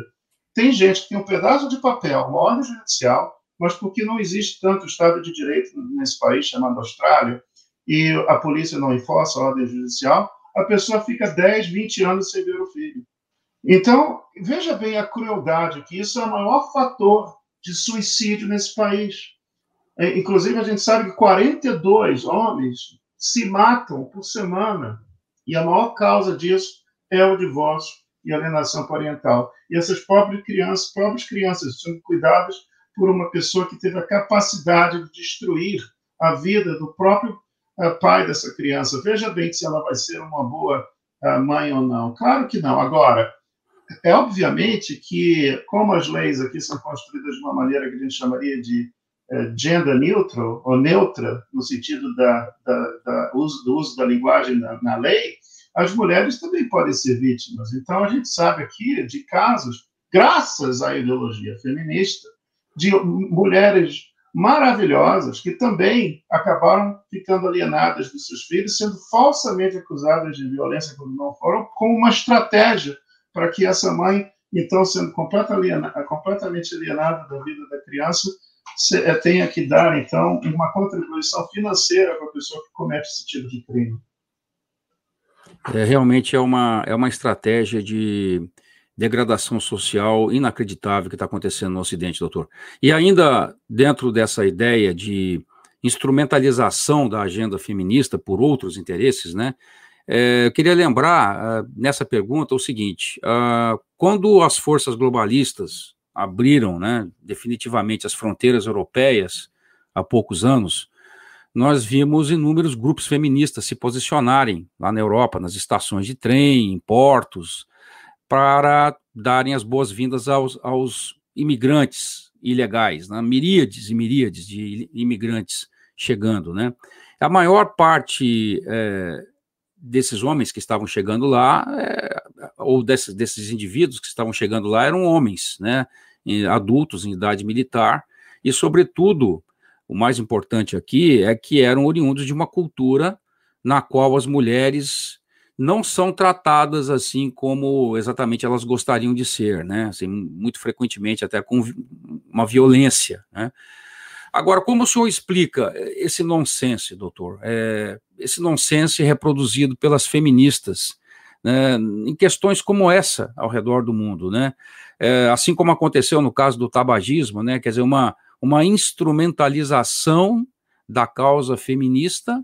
Tem gente que tem um pedaço de papel, uma ordem judicial, mas porque não existe tanto Estado de Direito nesse país chamado Austrália, e a polícia não enforça a ordem judicial, a pessoa fica 10, 20 anos sem ver o filho. Então, veja bem a crueldade, que isso é o maior fator de suicídio nesse país. É, inclusive, a gente sabe que 42 homens se matam por semana, e a maior causa disso é o divórcio e alienação parental. E essas pobres crianças, pobres crianças são cuidadas por uma pessoa que teve a capacidade de destruir a vida do próprio pai dessa criança. Veja bem se ela vai ser uma boa uh, mãe ou não. Claro que não. Agora, é obviamente que, como as leis aqui são construídas de uma maneira que a gente chamaria de é, gender neutral, ou neutra, no sentido da, da, da uso, do uso da linguagem na, na, lei, as mulheres também podem ser vítimas. Então, a gente sabe aqui de casos, graças à ideologia feminista, de mulheres maravilhosas que também acabaram ficando alienadas dos seus filhos, sendo falsamente acusadas de violência quando não foram, com uma estratégia para que essa mãe, então, sendo completamente alienada da vida da criança, eh, tenha que dar, então, uma contribuição financeira para a pessoa que comete esse tipo de crime. É, realmente é uma, é uma estratégia de degradação social inacreditável que está acontecendo no Ocidente, doutor. E ainda dentro dessa ideia de instrumentalização da agenda feminista por outros interesses, né? É, eu queria lembrar uh, nessa pergunta o seguinte: uh, quando as forças globalistas abriram né, definitivamente as fronteiras europeias há poucos anos, nós vimos inúmeros grupos feministas se posicionarem lá na Europa, nas estações de trem, em portos, para darem as boas-vindas aos, aos, imigrantes ilegais, né, miríades e miríades de imigrantes chegando, né? A maior parte é, desses homens que estavam chegando lá, é, ou desses, desses indivíduos que estavam chegando lá, eram homens, né? Adultos em idade militar, e, sobretudo, o mais importante aqui é que eram oriundos de uma cultura na qual as mulheres não são tratadas assim como exatamente elas gostariam de ser, né? Assim, muito frequentemente até com uma violência, né? Agora, como o senhor explica esse nonsense, doutor? É, esse nonsense reproduzido pelas feministas né, em questões como essa ao redor do mundo, né? É, assim como aconteceu no caso do tabagismo, né? Quer dizer, uma, uma instrumentalização da causa feminista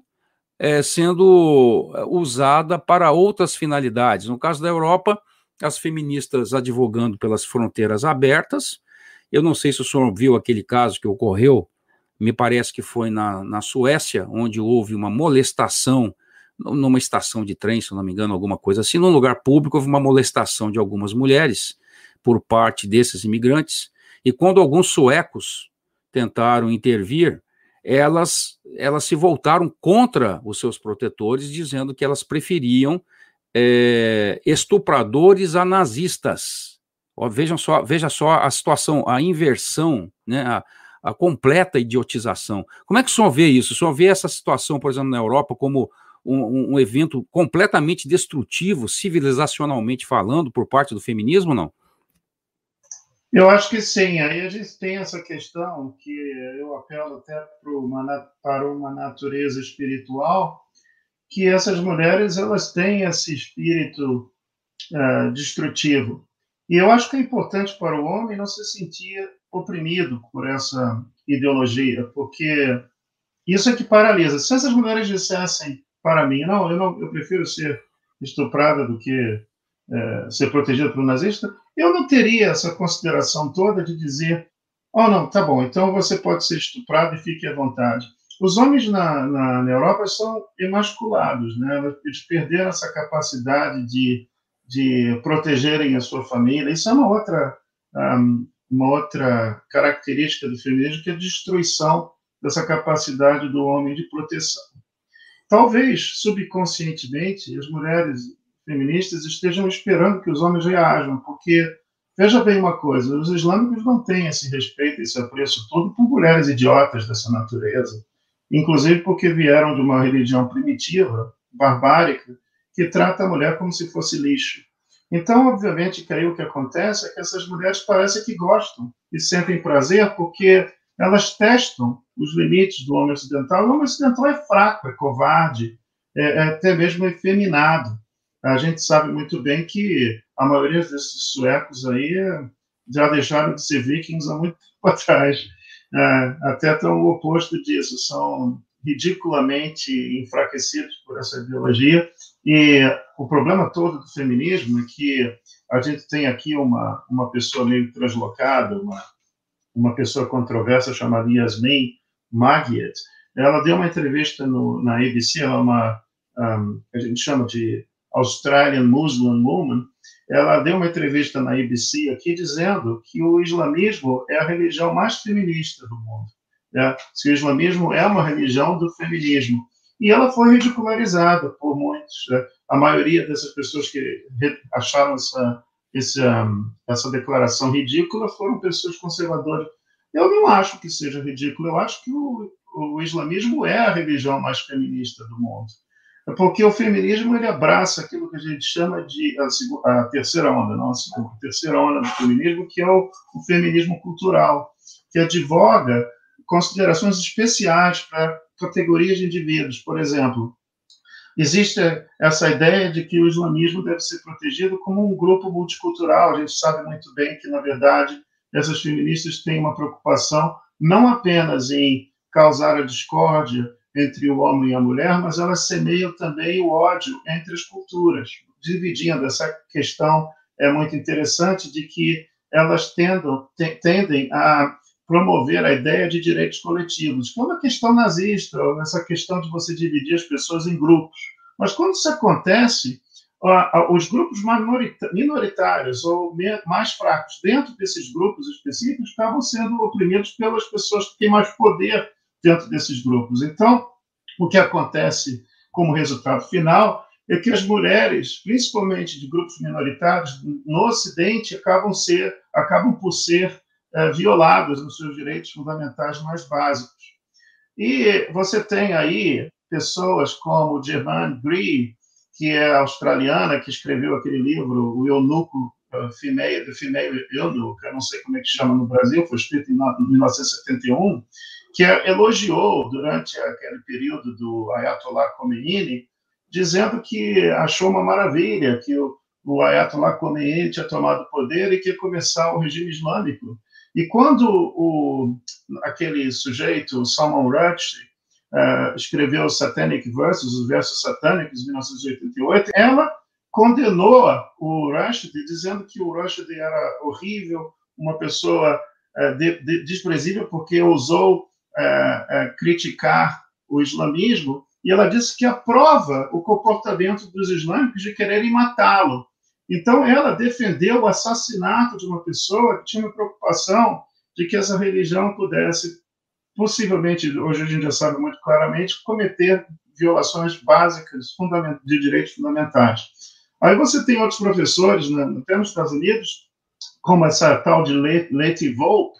é, sendo usada para outras finalidades. No caso da Europa, as feministas advogando pelas fronteiras abertas. Eu não sei se o senhor viu aquele caso que ocorreu me parece que foi na, na Suécia, onde houve uma molestação numa estação de trem, se não me engano, alguma coisa assim, num lugar público, houve uma molestação de algumas mulheres por parte desses imigrantes, e quando alguns suecos tentaram intervir, elas, elas se voltaram contra os seus protetores, dizendo que elas preferiam é, estupradores a nazistas. Ó, vejam só, veja só a situação, a inversão, né, a, a completa idiotização. Como é que o senhor vê isso? O senhor vê essa situação, por exemplo, na Europa, como um, um evento completamente destrutivo, civilizacionalmente falando, por parte do feminismo, não? Eu acho que sim. Aí a gente tem essa questão que eu apelo até para uma natureza espiritual, que essas mulheres elas têm esse espírito uh, destrutivo. E eu acho que é importante para o homem não se sentir oprimido por essa ideologia, porque isso é que paralisa. Se essas mulheres dissessem para mim, não, eu, não, eu prefiro ser estuprada do que é, ser protegida por um nazista, eu não teria essa consideração toda de dizer, oh, não, tá bom, então você pode ser estuprado e fique à vontade. Os homens na, na, na Europa são emasculados, né? eles perderam essa capacidade de, de protegerem a sua família. Isso é uma outra um, uma outra característica do feminismo, que é a destruição dessa capacidade do homem de proteção. Talvez, subconscientemente, as mulheres feministas estejam esperando que os homens reajam, porque, veja bem uma coisa, os islâmicos não têm esse respeito, esse apreço todo por mulheres idiotas dessa natureza, inclusive porque vieram de uma religião primitiva, barbárica, que trata a mulher como se fosse lixo. Então, obviamente, que aí o que acontece é que essas mulheres parecem que gostam e sentem prazer porque elas testam os limites do homem ocidental. O homem ocidental é fraco, é covarde, é, é até mesmo efeminado. A gente sabe muito bem que a maioria desses suecos aí já deixaram de ser vikings há muito tempo atrás. É, até estão o oposto disso, são ridiculamente enfraquecidos por essa ideologia e o problema todo do feminismo é que a gente tem aqui uma, uma pessoa meio translocada, uma, uma pessoa controversa chamada Yasmin Magiet. Ela deu uma entrevista no, na ABC, ela é uma, um, a gente chama de Australian Muslim Woman. Ela deu uma entrevista na ABC aqui dizendo que o islamismo é a religião mais feminista do mundo. Né? Se o islamismo é uma religião do feminismo e ela foi ridicularizada por muitos. Né? A maioria dessas pessoas que acharam essa, essa, essa declaração ridícula foram pessoas conservadoras. Eu não acho que seja ridículo, eu acho que o, o islamismo é a religião mais feminista do mundo. É porque o feminismo ele abraça aquilo que a gente chama de a, a terceira onda, não a segunda, a terceira onda do feminismo, que é o, o feminismo cultural, que advoga considerações especiais para categorias de indivíduos. Por exemplo, existe essa ideia de que o islamismo deve ser protegido como um grupo multicultural. A gente sabe muito bem que, na verdade, essas feministas têm uma preocupação não apenas em causar a discórdia entre o homem e a mulher, mas elas semeiam também o ódio entre as culturas, dividindo essa questão é muito interessante de que elas tendam, tendem a promover a ideia de direitos coletivos. Quando a questão nazista, essa questão de você dividir as pessoas em grupos. Mas quando isso acontece, os grupos minoritários ou mais fracos dentro desses grupos específicos acabam sendo oprimidos pelas pessoas que têm mais poder dentro desses grupos. Então, o que acontece como resultado final é que as mulheres, principalmente de grupos minoritários no Ocidente, acabam, ser, acabam por ser é, violadas nos seus direitos fundamentais mais básicos. E você tem aí pessoas como Germaine Gree, que é australiana, que escreveu aquele livro, O Eunuco uh, Female, The Female Eunuch, eu não sei como é que chama no Brasil, foi escrito em 1971, que elogiou durante aquele período do Ayatollah Khomeini, dizendo que achou uma maravilha que o, o Ayatollah Khomeini tinha tomado o poder e que ia começar o regime islâmico. E quando o, aquele sujeito, Salman Rushdie, uh, escreveu Satanic Verses, os versos satânicos, em 1988, ela condenou o Rushdie, dizendo que o Rushdie era horrível, uma pessoa uh, de, de, desprezível porque ousou uh, criticar o islamismo, e ela disse que aprova o comportamento dos islâmicos de quererem matá-lo. Então, ela defendeu o assassinato de uma pessoa que tinha uma preocupação de que essa religião pudesse possivelmente, hoje a gente já sabe muito claramente, cometer violações básicas de direitos fundamentais. Aí você tem outros professores, né, até nos Estados Unidos, como essa tal de Letty Volpe,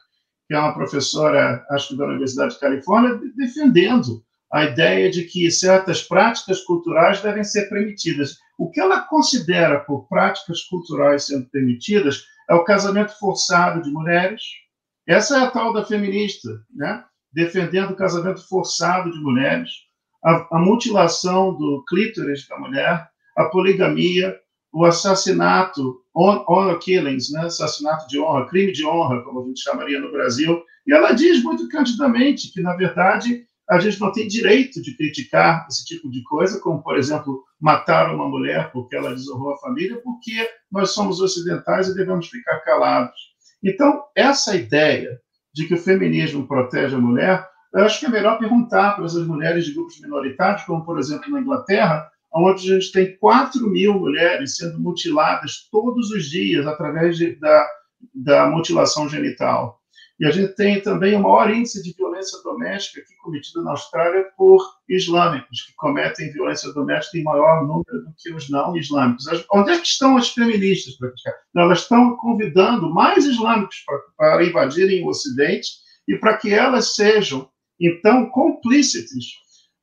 que é uma professora, acho que da Universidade de Califórnia, defendendo a ideia de que certas práticas culturais devem ser permitidas. O que ela considera por práticas culturais sendo permitidas é o casamento forçado de mulheres. Essa é a tal da feminista, né? defendendo o casamento forçado de mulheres, a, a mutilação do clítoris da mulher, a poligamia, o assassinato, honor killings, né? assassinato de honra, crime de honra, como a gente chamaria no Brasil. E ela diz muito candidamente que, na verdade, a gente não tem direito de criticar esse tipo de coisa, como, por exemplo, matar uma mulher porque ela desonrou a família, porque nós somos ocidentais e devemos ficar calados. Então, essa ideia de que o feminismo protege a mulher, eu acho que é melhor perguntar para essas mulheres de grupos minoritários, como, por exemplo, na Inglaterra, onde a gente tem 4 mil mulheres sendo mutiladas todos os dias através de, da, da mutilação genital. E a gente tem também o maior índice de violência doméstica aqui cometido na Austrália por islâmicos, que cometem violência doméstica em maior número do que os não islâmicos. Onde é que estão as feministas para criticar? Elas estão convidando mais islâmicos para, para invadirem o Ocidente e para que elas sejam, então, complícites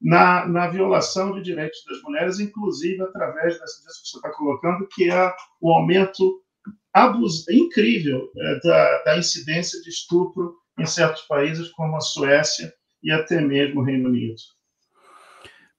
na, na, violação de direitos das mulheres, inclusive através disso que você está colocando, que é o aumento abus, incrível é, da, da, incidência de estupro em certos países, como a Suécia e até mesmo o Reino Unido.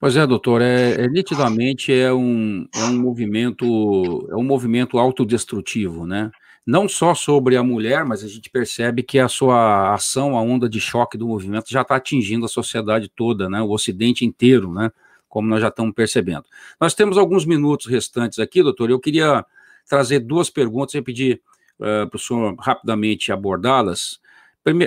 Pois é, doutor, é, é, nitidamente é um, é um movimento é um movimento autodestrutivo, né? Não só sobre a mulher, mas a gente percebe que a sua ação, a onda de choque do movimento já está atingindo a sociedade toda, né? O Ocidente inteiro, né? Como nós já estamos percebendo. Nós temos alguns minutos restantes aqui, doutor. Eu queria trazer duas perguntas e pedir uh, para o senhor rapidamente abordá-las.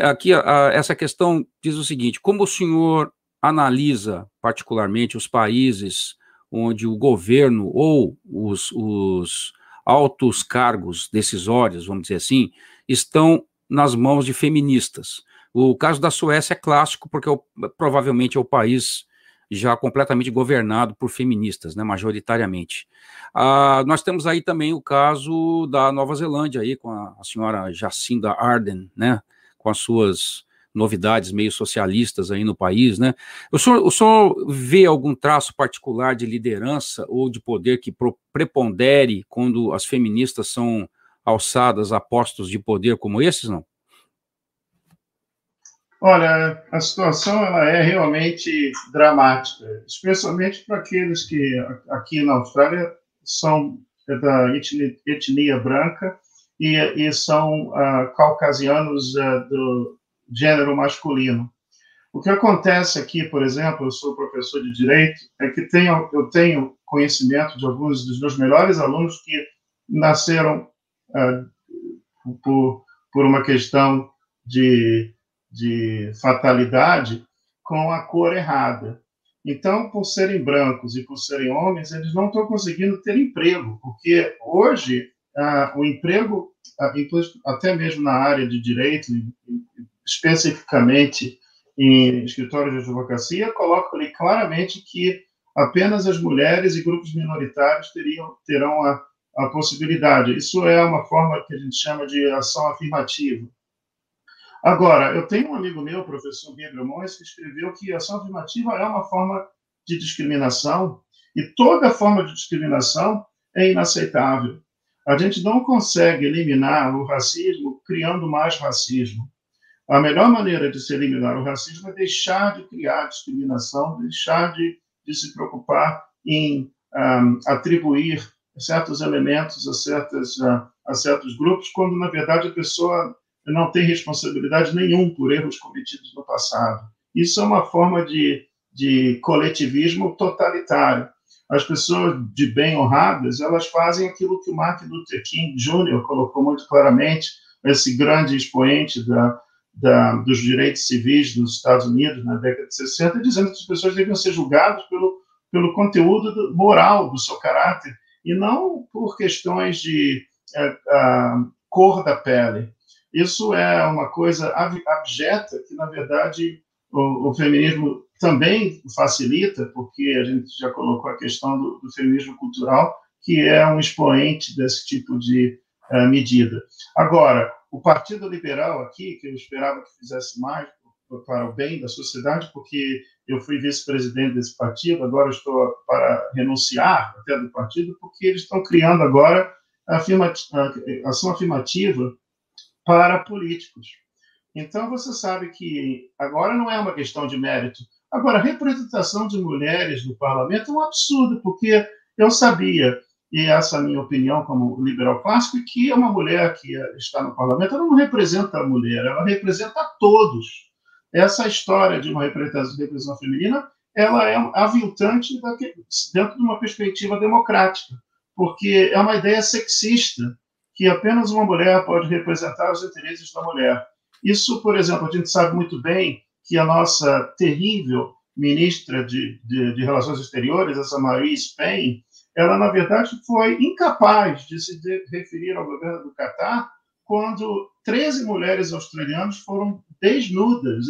Aqui, essa questão diz o seguinte: como o senhor analisa, particularmente, os países onde o governo ou os, os altos cargos decisórios, vamos dizer assim, estão nas mãos de feministas? O caso da Suécia é clássico, porque é o, provavelmente é o país já completamente governado por feministas, né, majoritariamente. Ah, nós temos aí também o caso da Nova Zelândia, aí, com a, a senhora Jacinda Ardern, né, com as suas novidades meio socialistas aí no país, né? O senhor, o senhor vê algum traço particular de liderança ou de poder que prepondere quando as feministas são alçadas a postos de poder como esses, não? Olha, a situação ela é realmente dramática, especialmente para aqueles que aqui na Austrália são da etnia, etnia branca e, e são uh, caucasianos uh, do gênero masculino. O que acontece aqui, por exemplo, eu sou professor de direito, é que tenho, eu tenho conhecimento de alguns dos meus melhores alunos que nasceram uh, por, por uma questão de de fatalidade com a cor errada. Então, por serem brancos e por serem homens, eles não estão conseguindo ter emprego, porque hoje ah, o emprego, ah, até mesmo na área de direito, especificamente em escritórios de advocacia, colocam ali claramente que apenas as mulheres e grupos minoritários teriam, terão a, a possibilidade. Isso é uma forma que a gente chama de ação afirmativa. Agora, eu tenho um amigo meu, o professor Gabriel Mons, que escreveu que ação afirmativa é uma forma de discriminação e toda forma de discriminação é inaceitável. A gente não consegue eliminar o racismo criando mais racismo. A melhor maneira de se eliminar o racismo é deixar de criar discriminação, deixar de, de se preocupar em um, atribuir certos elementos a, certas, uh, a certos grupos, quando, na verdade, a pessoa não tem responsabilidade nenhuma por erros cometidos no passado. Isso é uma forma de, de coletivismo totalitário. As pessoas de bem honradas, elas fazem aquilo que o Martin Luther King Jr. colocou muito claramente, esse grande expoente da, da, dos direitos civis dos Estados Unidos na década de 60, dizendo que as pessoas deviam ser julgadas pelo, pelo conteúdo do, moral do seu caráter e não por questões de é, cor da pele. Isso é uma coisa abjeta que, na verdade, o, o, feminismo também facilita, porque a gente já colocou a questão do, do feminismo cultural, que é um expoente desse tipo de uh, medida. Agora, o Partido Liberal aqui, que eu esperava que fizesse mais para o bem da sociedade, porque eu fui vice-presidente desse partido, agora estou para renunciar até do partido, porque eles estão criando agora a, afirma, a ação afirmativa para políticos. Então, você sabe que agora não é uma questão de mérito. Agora, a representação de mulheres no parlamento é um absurdo, porque eu sabia, e essa é a minha opinião como liberal clássico, que uma mulher que está no parlamento não representa a mulher, ela representa todos. Essa história de uma representação feminina ela é aviltante dentro de uma perspectiva democrática, porque é uma ideia sexista que apenas uma mulher pode representar os interesses da mulher. Isso, por exemplo, a gente sabe muito bem que a nossa terrível ministra de, de, de Relações Exteriores, essa Marie Spain, ela, na verdade, foi incapaz de se de, referir ao governo do Catar quando 13 mulheres australianas foram desnudas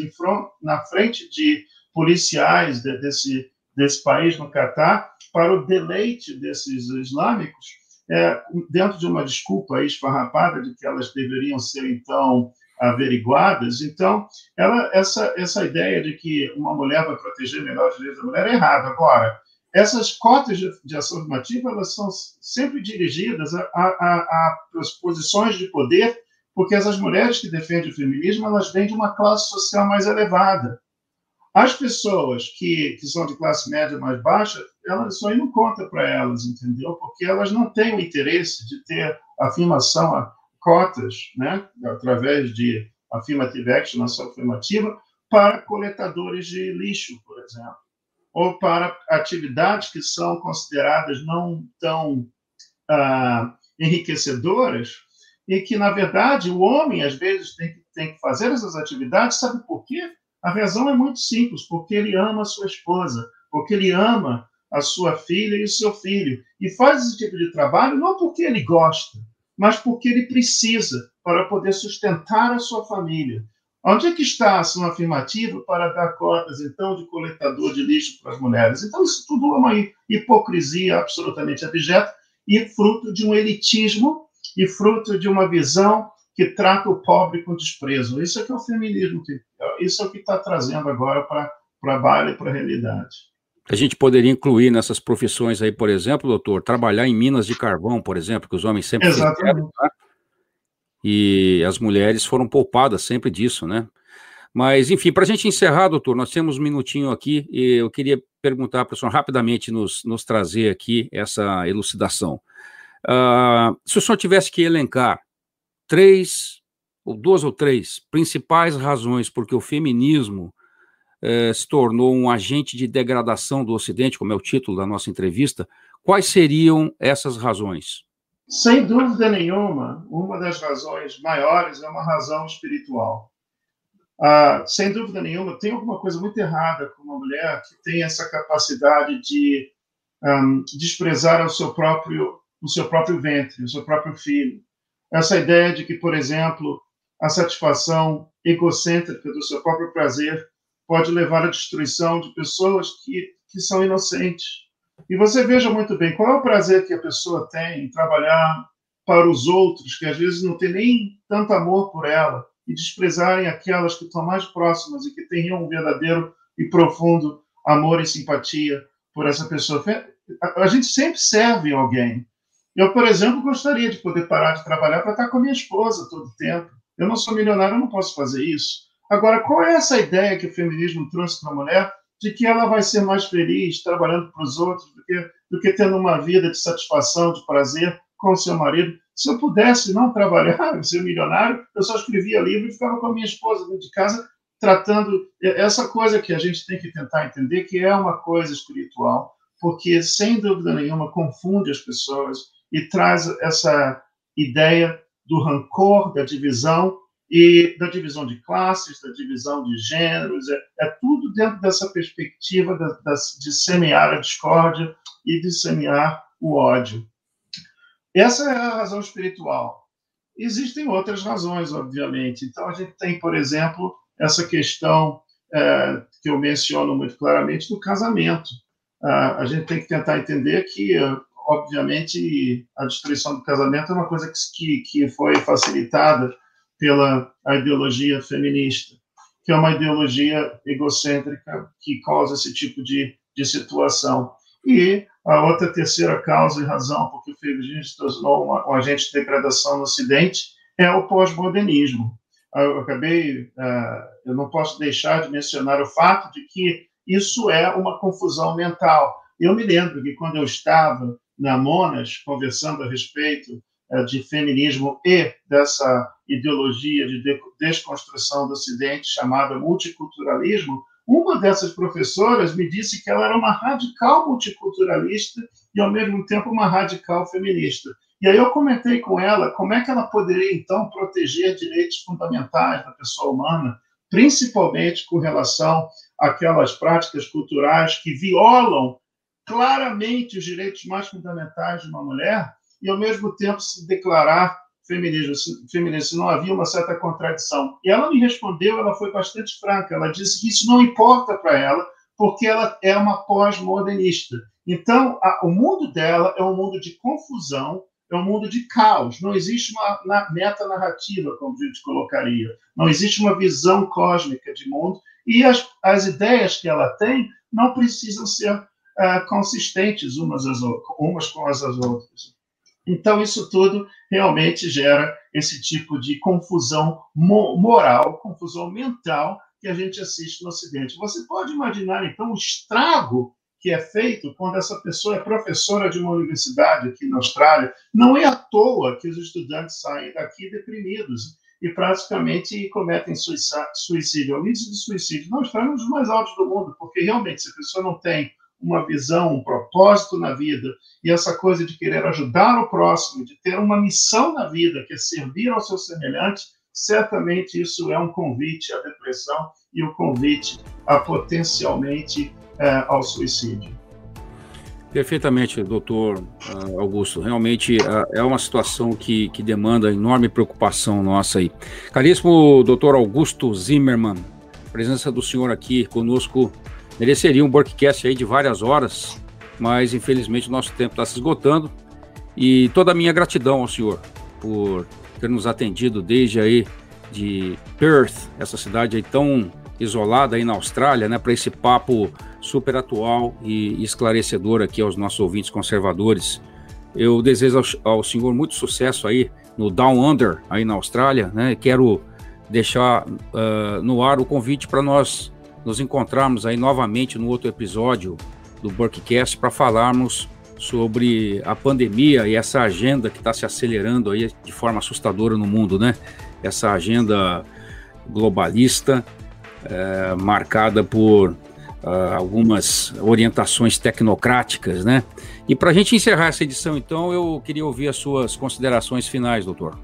na frente de policiais de, desse, desse país no Catar para o deleite desses islâmicos é, dentro de uma desculpa esfarrapada de que elas deveriam ser, então, averiguadas. Então, ela, essa, essa ideia de que uma mulher vai proteger melhor os direitos da mulher é errada. Agora, essas cotas de, ação afirmativa elas são sempre dirigidas a, a, a, a posições de poder, porque essas mulheres que defendem o feminismo elas vêm de uma classe social mais elevada. As pessoas que, que são de classe média mais baixa, elas, aí não conta para elas, entendeu? Porque elas não têm o interesse de ter afirmação a cotas, né, através de affirmative action, ação afirmativa, para coletadores de lixo, por exemplo, ou para atividades que são consideradas não tão ah, enriquecedoras e que, na verdade, o homem, às vezes, tem que, tem que fazer essas atividades, sabe por quê? A razão é muito simples, porque ele ama a sua esposa, porque ele ama a sua filha e o seu filho. E faz esse tipo de trabalho não porque ele gosta, mas porque ele precisa para poder sustentar a sua família. Onde é que está a ação afirmativa para dar cotas, então, de coletador de lixo para as mulheres? Então, isso tudo é uma hipocrisia absolutamente abjeta e fruto de um elitismo e fruto de uma visão que trata o pobre com desprezo. Isso é que é o feminismo, isso é o que está trazendo agora para a baile, para a realidade. A gente poderia incluir nessas profissões aí, por exemplo, doutor, trabalhar em minas de carvão, por exemplo, que os homens sempre Exatamente. tá? E as mulheres foram poupadas sempre disso, né? Mas, enfim, para a gente encerrar, doutor, nós temos um minutinho aqui e eu queria perguntar para o senhor rapidamente nos, nos trazer aqui essa elucidação. Uh, se o senhor tivesse que elencar três, ou duas ou três, principais razões por que o feminismo eh, se tornou um agente de degradação do Ocidente, como é o título da nossa entrevista, quais seriam essas razões? Sem dúvida nenhuma, uma das razões maiores é uma razão espiritual. Ah, sem dúvida nenhuma, tem alguma coisa muito errada com uma mulher que tem essa capacidade de um, desprezar o seu próprio o seu próprio ventre, o seu próprio filho, essa ideia de que, por exemplo, a satisfação egocêntrica do seu próprio prazer pode levar à destruição de pessoas que, que são inocentes. E você veja muito bem qual é o prazer que a pessoa tem em trabalhar para os outros, que às vezes não tem nem tanto amor por ela, e desprezarem aquelas que estão mais próximas e que têm um verdadeiro e profundo amor e simpatia por essa pessoa. A gente sempre serve alguém. Eu, por exemplo, gostaria de poder parar de trabalhar para estar com a minha esposa todo o tempo. Eu não sou milionário, eu não posso fazer isso. Agora, qual é essa ideia que o feminismo trouxe para a mulher de que ela vai ser mais feliz trabalhando para os outros do que, do que tendo uma vida de satisfação, de prazer com seu marido? Se eu pudesse não trabalhar, ser milionário, eu só escrevia livro e ficava com a minha esposa dentro de casa tratando essa coisa que a gente tem que tentar entender que é uma coisa espiritual, porque sem dúvida nenhuma confunde as pessoas e traz essa ideia do rancor, da divisão e da divisão de classes, da divisão de gêneros, é, é tudo dentro dessa perspectiva da, de semear a discórdia e de semear o ódio. Essa é a razão espiritual. Existem outras razões, obviamente. Então, a gente tem, por exemplo, essa questão é, que eu menciono muito claramente do casamento. A gente tem que tentar entender que, obviamente, a destruição do casamento é uma coisa que, que foi facilitada pela ideologia feminista, que é uma ideologia egocêntrica que causa esse tipo de, de situação. E a outra terceira causa e razão por que o feminismo se tornou um agente de degradação no Ocidente é o pós-modernismo. Eu acabei, uh, eu não posso deixar de mencionar o fato de que isso é uma confusão mental. Eu me lembro que quando eu estava na Monas conversando a respeito de feminismo e dessa ideologia de desconstrução do Ocidente chamada multiculturalismo, uma dessas professoras me disse que ela era uma radical multiculturalista e, ao mesmo tempo, uma radical feminista. E aí eu comentei com ela como é que ela poderia, então, proteger direitos fundamentais da pessoa humana, principalmente com relação àquelas práticas culturais que violam claramente os direitos mais fundamentais de uma mulher e, ao mesmo tempo, se declarar feminismo, se não havia uma certa contradição. E ela me respondeu, ela foi bastante franca, ela disse que isso não importa para ela, porque ela é uma pós-modernista. Então, a, o mundo dela é um mundo de confusão, é um mundo de caos. Não existe uma na, meta-narrativa, como a gente colocaria. Não existe uma visão cósmica de mundo. E as, as ideias que ela tem não precisam ser uh, consistentes umas, as, umas com as outras. Então, isso tudo realmente gera esse tipo de confusão moral, confusão mental que a gente assiste no Ocidente. Você pode imaginar, então, o estrago que é feito quando essa pessoa é professora de uma universidade aqui na Austrália. Não é à toa que os estudantes saem daqui deprimidos e praticamente cometem suicídio. O índice de suicídio na Austrália é um dos mais altos do mundo, porque realmente, se a pessoa não tem uma visão, um propósito na vida, e essa coisa de querer ajudar o próximo, de ter uma missão na vida, que é servir ao seu semelhante, certamente isso é um convite à depressão e um convite a potencialmente é, ao suicídio. Perfeitamente, doutor ah, Augusto. Realmente ah, é uma situação que, que demanda enorme preocupação nossa aí. Caríssimo doutor Augusto Zimmermann, presença do senhor aqui conosco mereceria um broadcast aí de várias horas, mas infelizmente o nosso tempo está se esgotando. E toda a minha gratidão ao senhor por ter nos atendido desde aí de Perth, essa cidade aí tão isolada aí na Austrália, né, para esse papo super atual e esclarecedor aqui aos nossos ouvintes conservadores. Eu desejo ao, ao senhor muito sucesso aí no Down Under, aí na Austrália, né? Quero deixar uh, no ar o convite para nós nos encontrarmos aí novamente no outro episódio do Burkcast para falarmos sobre a pandemia e essa agenda que está se acelerando aí de forma assustadora no mundo, né? Essa agenda globalista é, marcada por uh, algumas orientações tecnocráticas, né? E para a gente encerrar essa edição, então, eu queria ouvir as suas considerações finais, doutor.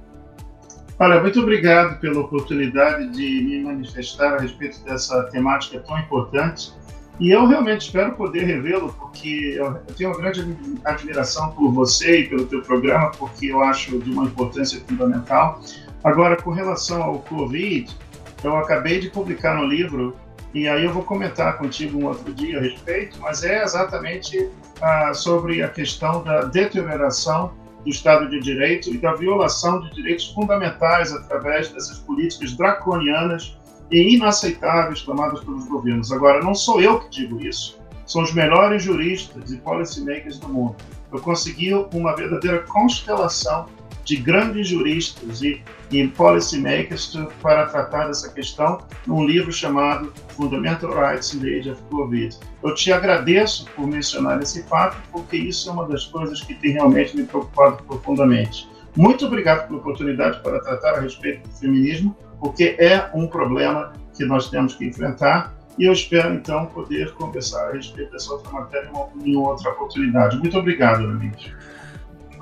Olha, muito obrigado pela oportunidade de me manifestar a respeito dessa temática tão importante. E eu realmente espero poder revê-lo, porque eu tenho uma grande admiração por você e pelo teu programa, porque eu acho de uma importância fundamental. Agora, com relação ao Covid, eu acabei de publicar no livro e aí eu vou comentar contigo um outro dia a respeito, mas é exatamente ah, sobre a questão da deterioração do Estado de Direito e da violação de direitos fundamentais através dessas políticas draconianas e inaceitáveis tomadas pelos governos. Agora, não sou eu que digo isso, são os melhores juristas e policymakers do mundo. Eu consegui uma verdadeira constelação de grandes juristas e, e policymakers para tratar dessa questão num livro chamado Fundamental Rights in the Age of COVID. Eu te agradeço por mencionar esse fato, porque isso é uma das coisas que tem realmente me preocupado profundamente. Muito obrigado pela oportunidade para tratar a respeito do feminismo, porque é um problema que nós temos que enfrentar e eu espero então poder conversar a respeito dessa outra matéria em outra oportunidade. Muito obrigado, amigos.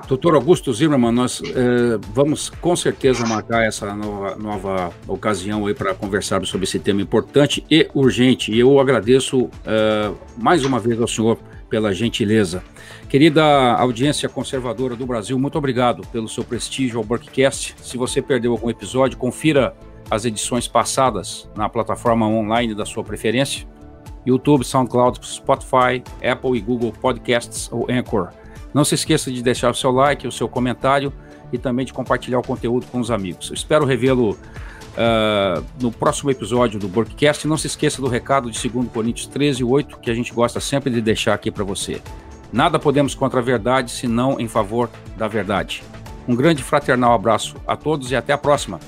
Doutor Augusto Zimmermann, nós eh, vamos com certeza marcar essa nova, nova ocasião aí para conversarmos sobre esse tema importante e urgente. E eu agradeço eh, mais uma vez ao senhor pela gentileza. Querida audiência conservadora do Brasil, muito obrigado pelo seu prestígio ao Burkcast. Se você perdeu algum episódio, confira as edições passadas na plataforma online da sua preferência: YouTube, SoundCloud, Spotify, Apple e Google Podcasts ou Anchor. Não se esqueça de deixar o seu like, o seu comentário e também de compartilhar o conteúdo com os amigos. Eu espero revê-lo uh, no próximo episódio do Burkcast. Não se esqueça do recado de 2 Coríntios 13, 8, que a gente gosta sempre de deixar aqui para você. Nada podemos contra a verdade, senão em favor da verdade. Um grande fraternal abraço a todos e até a próxima.